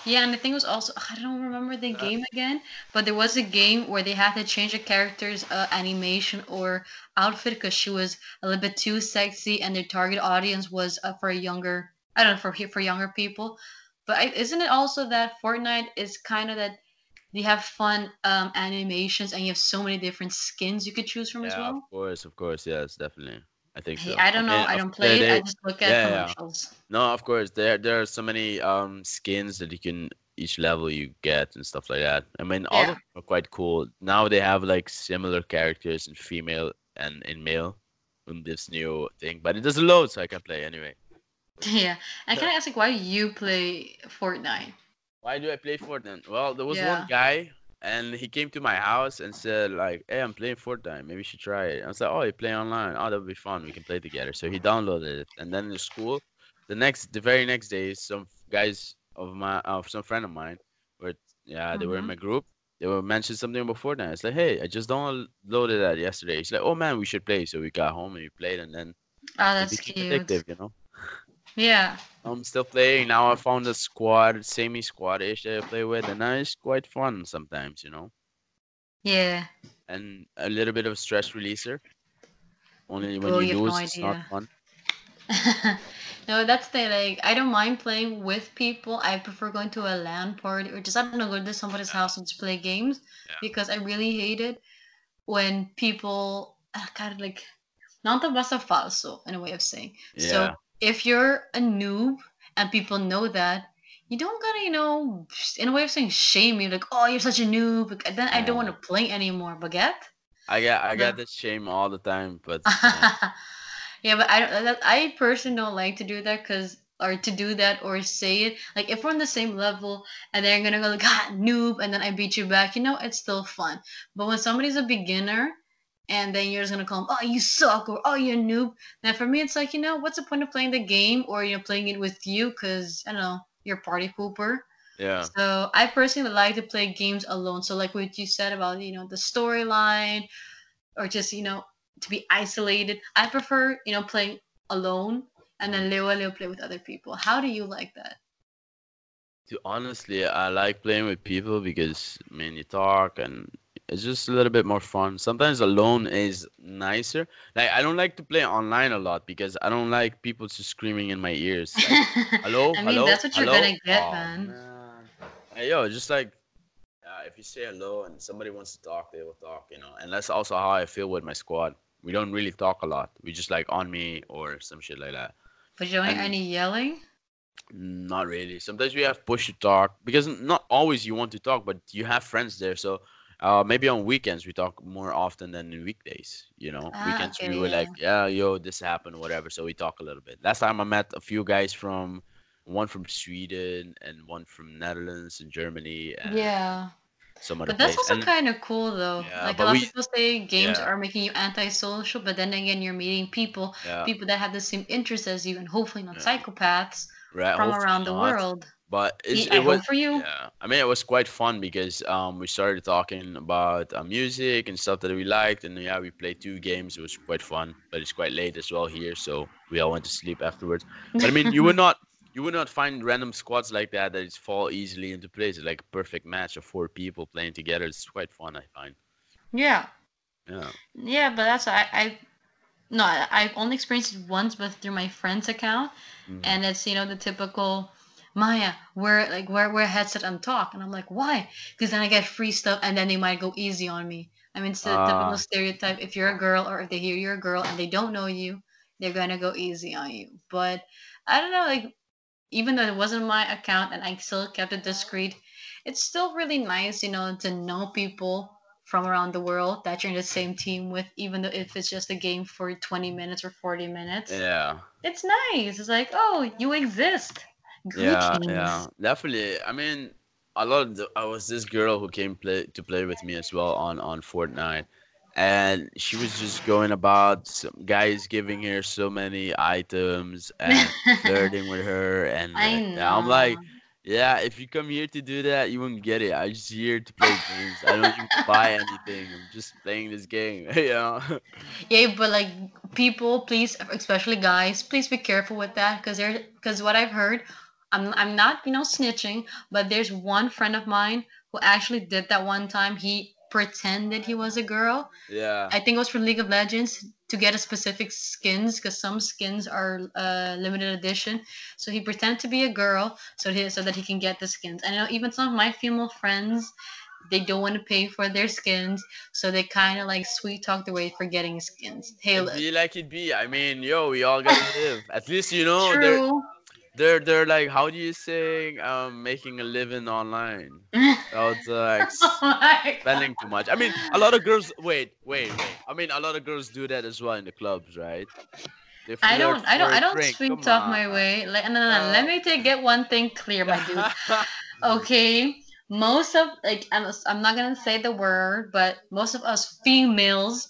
Yeah, and the thing was also I don't remember the Uh, game again, but there was a game where they had to change the character's uh, animation or outfit because she was a little bit too sexy, and their target audience was uh, for a younger I don't know for for younger people. But I, isn't it also that Fortnite is kind of that you have fun um, animations and you have so many different skins you could choose from as well? of course, of course, yes, definitely. I think Hey, so. I don't know. mean, I don't play it. I just look at yeah, yeah. commercials. No, of course. There there are so many um skins that you can each level you get and stuff like that. I mean, all Yeah. of them are quite cool. Now they have like similar characters in female and in male in this new thing, but it doesn't load, so I can play anyway. Yeah, and can I ask like why you play Fortnite? Why do I play Fortnite? Well, there was Yeah. one guy and he came to my house and said like, "Hey, I'm playing Fortnite. Maybe you should try it." I was like, "Oh, you play online? Oh, that'll be fun. We can play together." So he downloaded it, and then in school, the next, the very next day, some guys of my, of some friend of mine, were yeah, they were in Mhm. my group. They were mentioned something about Fortnite. It's like, "Hey, I just downloaded that yesterday." It's like, "Oh man, we should play." So we got home and we played, and then Oh, it that's cute. addictive, you know. Yeah. I'm still playing now. I found a squad, semi squad-ish that I play with, and now it's quite fun sometimes, you know. Yeah. And a little bit of stress releaser. Only when Oh, you you lose, no it's not fun. no, that's the like. I don't mind playing with people. I prefer going to a LAN party or just I don't know go to somebody's house and just play games Yeah. because I really hate it when people uh, kind of like not the basta falso in a way of saying. So Yeah, if you're a noob and people know that, you don't gotta, you know, in a way of saying shame me like, oh, you're such a noob. Then I don't want to play anymore. Baguette? I get I The get this shame all the time, but yeah, yeah, but I don't. I personally don't like to do that because or to do that or say it like if we're on the same level and they're gonna go like ah noob and then I beat you back, you know, it's still fun. But when somebody's a beginner and then you're just gonna call them oh you suck or oh you're a noob, then for me it's like you know what's the point of playing the game or you know playing it with you because I don't know you're party pooper. yeah. So I personally like to play games alone. So like what you said about you know the storyline or just you know to be isolated. I prefer you know playing alone and then mm-hmm. Leo Leo play with other people. How do you like that? To honestly, I like playing with people because I mean you talk and it's just a little bit more fun. Sometimes alone is nicer. Like I don't like to play online a lot because I don't like people just screaming in my ears. Like, hello, I mean hello, that's what you're gonna get, Oh man. man. Hey, yo, just like uh, if you say hello and somebody wants to talk, they will talk, you know. And that's also how I feel with my squad. We don't really talk a lot. We just like on me or some shit like that. But you don't And any yelling. not really. Sometimes we have push to talk because not always you want to talk, but you have friends there. So uh, maybe on weekends we talk more often than in weekdays. You know, Ah, weekends we were yeah. like, yeah, yo, this happened, whatever. So we talk a little bit. Last time I met a few guys from one from Sweden and one from Netherlands and Germany and Yeah. some other But that's place. also kind of cool though. yeah, Like a lot of people say games yeah, are making you antisocial, but then again you're meeting people, people that have the same interests as you and hopefully not psychopaths Right. from Hopefully around the not. world. But it I was for you. yeah. I mean it was quite fun because um we started talking about uh, music and stuff that we liked and yeah we played two games. It was quite fun, but it's quite late as well here, so we all went to sleep afterwards. But I mean you would not you would not find random squads like that that fall easily into place. It's like a perfect match of four people playing together. It's quite fun, I find. Yeah. Yeah. Yeah, but that's I I no, I- I've only experienced it once but through my friend's account hmm and it's you know the typical Maya, wear like wear wear a headset and talk, and I'm like, why? Because then I get free stuff, and then they might go easy on me. I mean, it's the typical Uh stereotype. If you're a girl, or if they hear you're a girl and they don't know you, they're gonna go easy on you. But I don't know, like even though it wasn't my account and I still kept it discreet, it's still really nice, you know, to know people from around the world that you're in the same team with, even though if it's just a game for 20 minutes or 40 minutes. yeah. It's nice. It's like, oh, you exist. Yeah, yeah, definitely. I mean, a lot of the, I was this girl who came play to play with me as well on on Fortnite, and she was just going about some guys giving her so many items and flirting with her, and I like, I'm like, yeah, if you come here to do that, you won't get it. I'm just here to play games. I don't even buy anything. I'm just playing this game, you know. Yeah, but like people, please, especially guys, please be careful with that because there, because what I've heard, I'm I'm not you know snitching, but there's one friend of mine who actually did that one time. He pretended he was a girl. Yeah. I think it was for League of Legends to get a specific skins because some skins are uh, limited edition. So he pretended to be a girl so he so that he can get the skins. And I know even some of my female friends they don't want to pay for their skins, so they kind of like sweet talk their way for getting skins. Hey, look. be like it be. I mean, yo, we all gotta live. At least you know True. They're they're like, how do you say um making a living online without uh, like oh spending too much? I mean, a lot of girls. Wait, wait, wait. I mean, a lot of girls do that as well in the clubs, right? I don't, I don't, I don't sweet Come talk on. my way. Like, no, no, no. Let Uh, me take get one thing clear, my dude. Okay, most of like I'm, I'm not gonna say the word, but most of us females,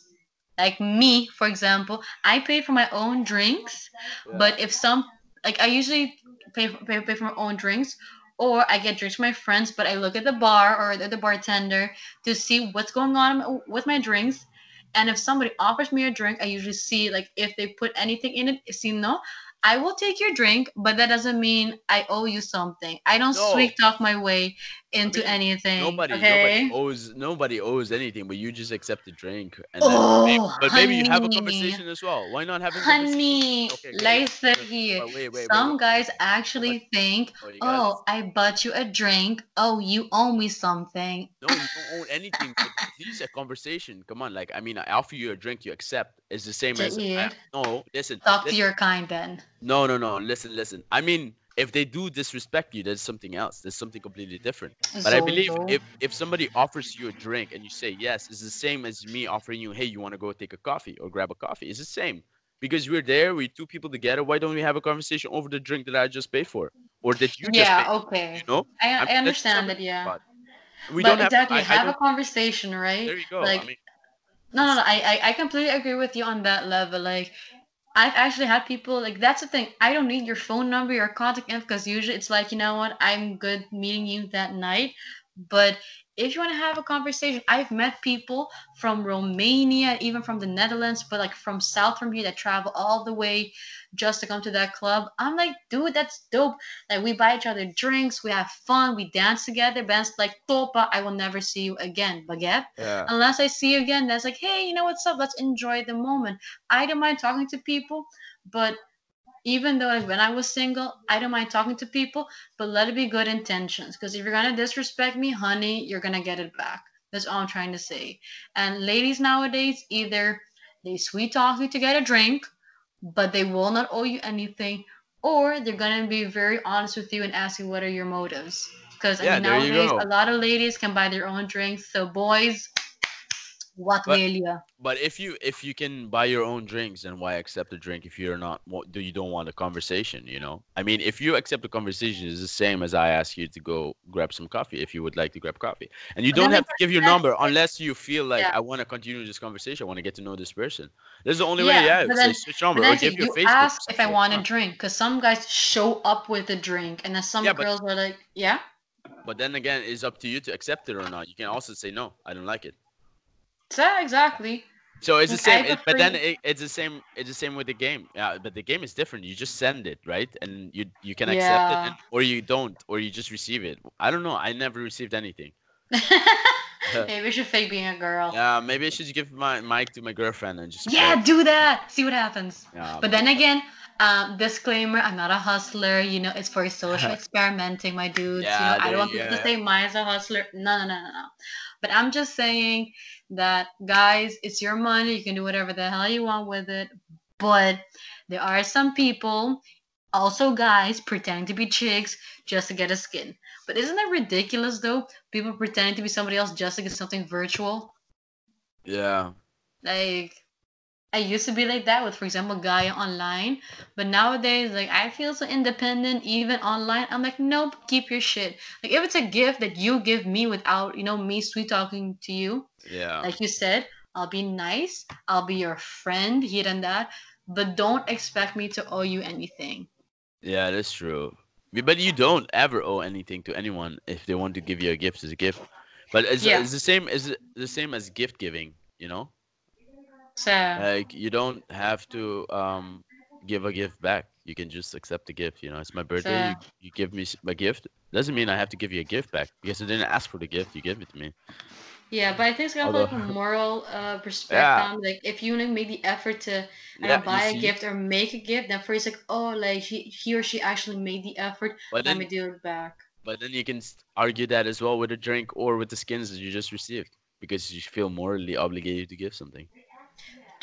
like me, for example, I pay for my own drinks. yeah. But if some like I usually pay for, pay, pay for my own drinks, or I get drinks from my friends, but I look at the bar or the, the bartender to see what's going on with my drinks. And if somebody offers me a drink, I usually see like if they put anything in it. If see no, I will take your drink, but that doesn't mean I owe you something. I don't sweet talk my way into mean, anything. Nobody, okay. nobody owes nobody owes anything, but you just accept the drink, and then Oh, but maybe you have a conversation as well. Why not having conversation? Honey, Okay, like said here, wait, wait, some wait. guys actually think, Oh, oh, I bought you a drink. Oh, you owe me something. No, you don't owe anything. This is a conversation. Come on, like I mean, I offer you a drink, you accept. It's the same as I, no. Listen, Talk to your kind then. no, no, no. Listen, listen. I mean, if they do disrespect you, there's something else. There's something completely different. But I believe if if somebody offers you a drink and you say yes, it's the same as me offering you, hey, you want to go take a coffee or grab a coffee. It's the same because we're there, we're two people together. Why don't we have a conversation over the drink that I just paid for or that you just yeah, paid? okay. You know, I, I mean, I understand that, yeah. about- we but don't have. exactly, I, I have a don't, conversation, right? there you go. like- I mean, No, no, no. I, I, I completely agree with you on that level. Like, I've actually had people like that's the thing. I don't need your phone number, your contact info, because usually it's like you know what, I'm good meeting you that night. But if you want to have a conversation, I've met people from Romania, even from the Netherlands, but like from south from here that travel all the way just to come to that club. I'm like, dude, that's dope. Like we buy each other drinks, we have fun, we dance together. It's like, Topa, I will never see you again. Baguette yeah. unless I see you again, that's like, hey, you know what's up? Let's enjoy the moment. I don't mind talking to people, but even though like, when I was single, I don't mind talking to people, but let it be good intentions. Because if you're gonna disrespect me, honey, you're gonna get it back. That's all I'm trying to say. And ladies nowadays, either they sweet talk you to get a drink, but they will not owe you anything, or they're gonna be very honest with you and ask you what are your motives. Because I mean, nowadays a lot of ladies can buy their own drinks. So boys, what But-? But if you if you can buy your own drinks, then why accept a drink if you're not do you don't want a conversation? You know, I mean, if you accept a conversation, it's the same as I ask you to go grab some coffee if you would like to grab coffee, and you But don't have to give your number unless you feel like Yeah. I want to continue this conversation. I want to get to know this person. That's the only Yeah, way. Yeah, but then- switch But number or give you your Facebook. ask if I want a drink, because some guys show up with a drink, and then some Yeah, but- girls are like, yeah. But then again, it's up to you to accept it or not. You can also say no, I don't like it. So exactly. So it's the same, it, but then it, it's the same. It's the same with the game. Yeah, but the game is different. You just send it, right? And you you can accept it, and, or you don't, or you just receive it. I don't know. I never received anything. Maybe we should fake being a girl. Yeah, maybe I should give my mic to my girlfriend and just. Yeah, play. do that. See what happens. Yeah, But then again, um, disclaimer: I'm not a hustler. You know, it's for social experimenting, my dudes. Yeah, you know, I don't want people yeah. to say mine's a hustler. No, no, no, no, no. But I'm just saying that, guys, it's your money. You can do whatever the hell you want with it. But there are some people, also guys, pretending to be chicks just to get a skin. But isn't that ridiculous, though? People pretending to be somebody else just to get something virtual. yeah, Like I used to be like that with, for example, Gaia online, but nowadays, like I feel so independent, even online. I'm like, nope, keep your shit. Like if it's a gift that you give me without, you know, me sweet talking to you, yeah. like you said, I'll be nice, I'll be your friend, here and that, but don't expect me to owe you anything. Yeah, that's true. But you don't ever owe anything to anyone if they want to give you a gift as a gift. But it's, Yeah. it's the same as the same as gift giving, you know? So Like you don't have to um give a gift back. You can just accept the gift, you know. It's my birthday, you, you give me a gift. Doesn't mean I have to give you a gift back because I didn't ask for the gift, you gave it to me. Yeah, but I think it's got Although- like a moral uh, perspective. Yeah. Like if you make the effort to Yeah, don't buy a gift or make a gift, then first like, oh, like he, he or she actually made the effort. But Let then me do it back. but then you can argue that as well with a drink or with the skins that you just received because you feel morally obligated to give something.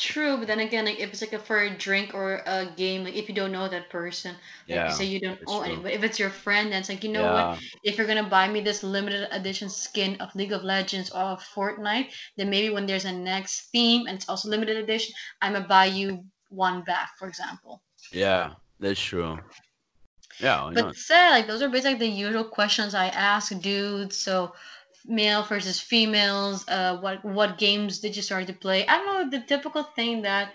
True, but then again, like if it's like a for a drink or a game, like if you don't know that person, like Yeah. you say you don't owe any. But if it's your friend, then it's like you know yeah. what? If you're gonna buy me this limited edition skin of League of Legends or of Fortnite, then maybe when there's a next theme and it's also limited edition, I'm gonna buy you one back, for example. Yeah, that's true. Yeah, But say like those are basically the usual questions I ask dudes. So male versus females. Uh, what what games did you start to play? I don't know the typical thing that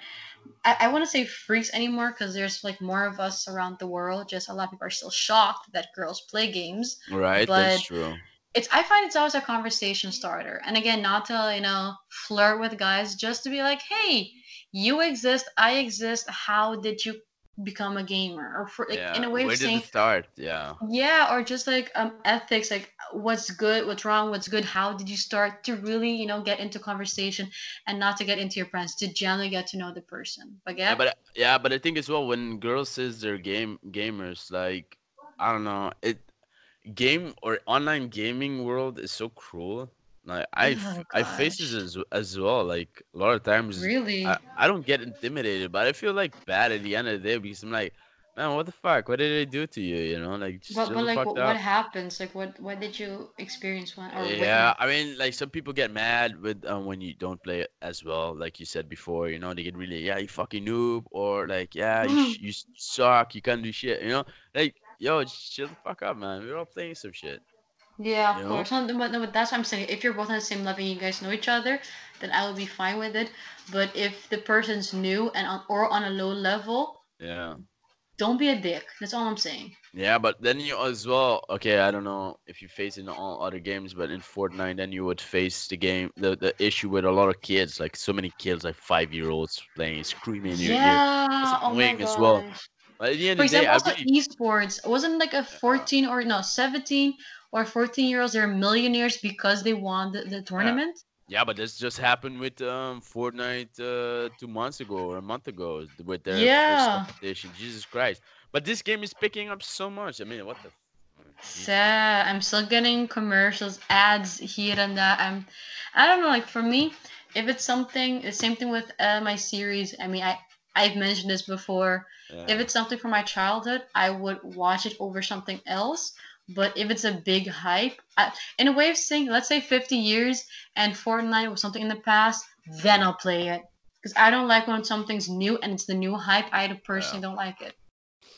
I, I want to say freaks anymore because there's like more of us around the world. Just a lot of people are still shocked that girls play games. Right, that's true. It's I find it's always a conversation starter. And again, not to you know flirt with guys, just to be like, hey, you exist, I exist. How did you become a gamer? Or for like yeah. in a way Where of did saying start? Yeah. yeah, or just like um ethics, like what's good, what's wrong, what's good, how did you start to really, you know, get into conversation and not to get into your friends, to generally get to know the person. But Yeah, yeah, but yeah, but I think as well when girls says they're game gamers, like I don't know, it game or online gaming world is so cruel. Like I've oh I face this as as well. Like a lot of times I, really? I don't get intimidated, but I feel like bad at the end of the day because I'm like, man, what the fuck? What did I do to you? You know, like just But but like, what what happens? Like, what what did you experience when or Yeah, witness? I mean, like some people get mad with um, when you don't play as well, like you said before. You know, they get really, yeah, you fucking noob, or like, yeah, you you suck, you can't do shit. You know, like, yo, just chill the fuck up, man. We're all playing some shit. Yeah, You of know? course. No, but, no, but that's what I'm saying. If you're both on the same level, and you guys know each other, then I will be fine with it. But if the person's new and on, or on a low level, Yeah. don't be a dick. That's all I'm saying. Yeah, but then you as well. Okay, I don't know if you face in all other games, but in Fortnite, then you would face the game, the the issue with a lot of kids, like so many kids, like five year olds playing, screaming in your ear. That's Yeah. Oh my annoying as well. But at the end For of the day, example, I also really, esports. Wasn't like a uh, 14 or no 17 or 14 year olds they're millionaires because they won the, the tournament? yeah, but this just happened with um Fortnite uh two months ago or a month ago with their first Yeah. competition. Jesus Christ! But this game is picking up so much. I mean, what the? f- Sad. I'm still getting commercials, ads here and there. I'm, I don't know. Like for me, if it's something, the same thing with uh, my series. I mean, I I've mentioned this before. If it's something from my childhood, I would watch it over something else. But if it's a big hype, I, in a way of saying, let's say 50 years and Fortnite was something in the past, then I'll play it. Because I don't like when something's new and it's the new hype. I yeah. personally don't like it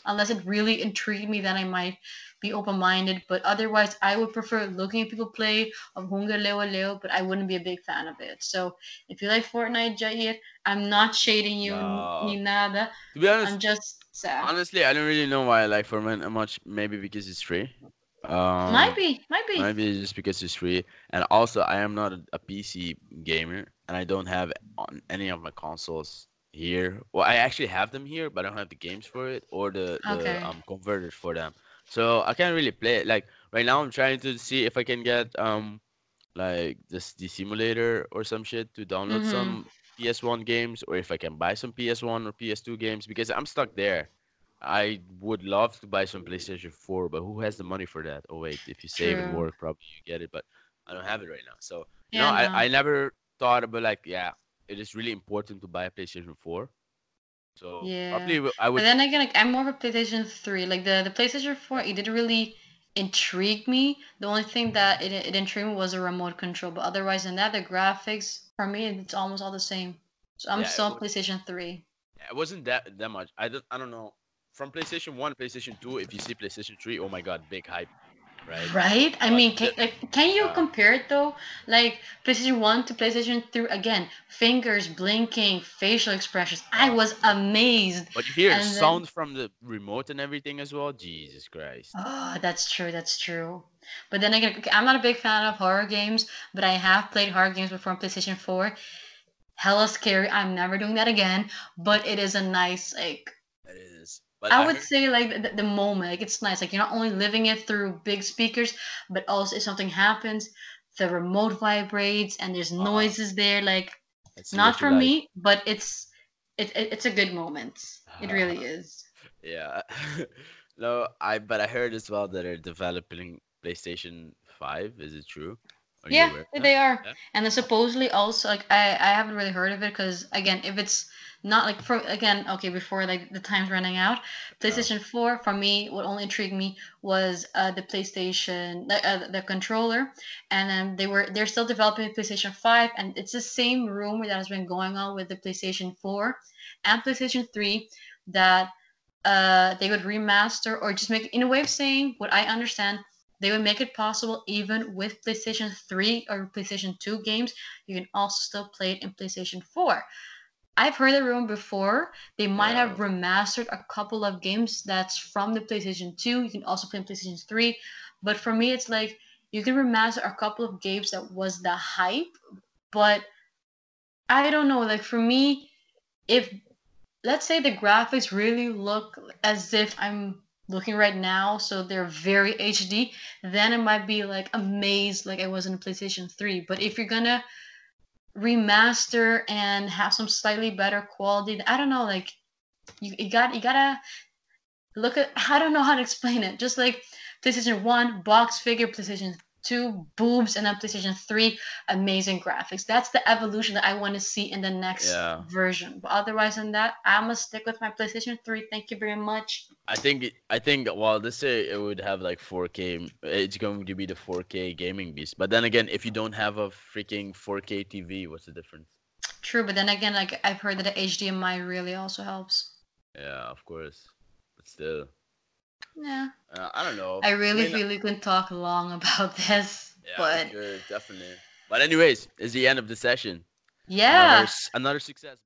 unless it really intrigued me, then I might be open minded. But otherwise, I would prefer looking at people play of Hunger Leo Leo, but I wouldn't be a big fan of it. So if you like Fortnite, Jair, I'm not shading you, No, ni nada. to be honest, I'm just sad. honestly, I don't really know why I like Fortnite much. Maybe because it's free. Might Um, be, might be. maybe it's just because it's free, and also I am not a, a PC gamer, and I don't have on any of my consoles here. Well, I actually have them here, but I don't have the games for it or the the Okay. um converters for them. So I can't really play it. Like right now, I'm trying to see if I can get um like this the simulator or some shit to download Mm-hmm. some PS1 games, or if I can buy some PS1 or PS2 games because I'm stuck there. I would love to buy some PlayStation 4, but who has the money for that? Oh wait, if you save and work, probably you get it, but I don't have it right now. So, you know, Yeah, I, no. I never thought about like, yeah, it is really important to buy a PlayStation 4. So probably Yeah, w- I but would, then again, like I'm more of a PlayStation 3. Like the the PlayStation 4, it didn't really intrigue me. The only thing that it it intrigued me was a remote control, but otherwise than that, the graphics for me it's almost all the same. So I'm yeah, still PlayStation 3. it wasn't that that much. I don't, I don't know. From PlayStation 1, PlayStation 2, if you see PlayStation 3, oh my God, big hype, right? Right? I But mean, can, the, like, can you uh, compare it though? Like PlayStation 1 to PlayStation 3 again, fingers blinking, facial expressions. I was amazed. but you hear then from the remote and everything as well. Jesus Christ. Oh, that's true. That's true. But then again, I'm not a big fan of horror games, but I have played horror games before on PlayStation 4. Hella scary. I'm never doing that again. But it is a nice, like. But I would say, like, the, the moment. Like, it's nice. Like, you're not only living it through big speakers, but also if something happens, the remote vibrates and there's uh, noises there. Like, let's not for like. me, but it's it, it it's a good moment. It really is. Yeah. No, I but I heard as well that they're developing PlayStation 5. Is it true? Are Yeah, they are. Yeah. And then supposedly also like I I haven't really heard of it because again, if it's not like for again, okay, before like the time's running out. PlayStation 4 for me what only intrigued me was uh the PlayStation the, uh, the controller and then they were they're still developing PlayStation 5 and it's the same rumor that has been going on with the PlayStation 4 and PlayStation 3 that uh, they would remaster or just make in a way of saying what I understand. They would make it possible even with PlayStation 3 or PlayStation 2 games, you can also still play it in PlayStation 4. I've heard the rumor before. They might Yeah. have remastered a couple of games that's from the PlayStation 2. You can also play on PlayStation 3. But for me, it's like you can remaster a couple of games that was the hype. But I don't know. Like for me, if let's say the graphics really look as if I'm looking right now, so they're very HD, then it might be like amazed like I was in PlayStation 3. But if you're gonna remaster and have some slightly better quality, I don't know, like you, you got you gotta look at I don't know how to explain it. Just like PlayStation 1, box figure, PlayStation 2, boobs, and then PlayStation 3, amazing graphics. That's the evolution that I want to see in the next Yeah. version. But otherwise than that, I'm gonna stick with my PlayStation 3. Thank you very much. I think I think well, let's say it would have like 4K. It's going to be the 4K gaming beast. But then again, if you don't have a freaking 4K TV, what's the difference? True, but then again, like I've heard that the HDMI really also helps. Yeah, of course. But still, Yeah. uh, I don't know. I really mean, feel we can talk long about this. Yeah, but sure, definitely. But anyways, it's the end of the session. yeah. Another, another success.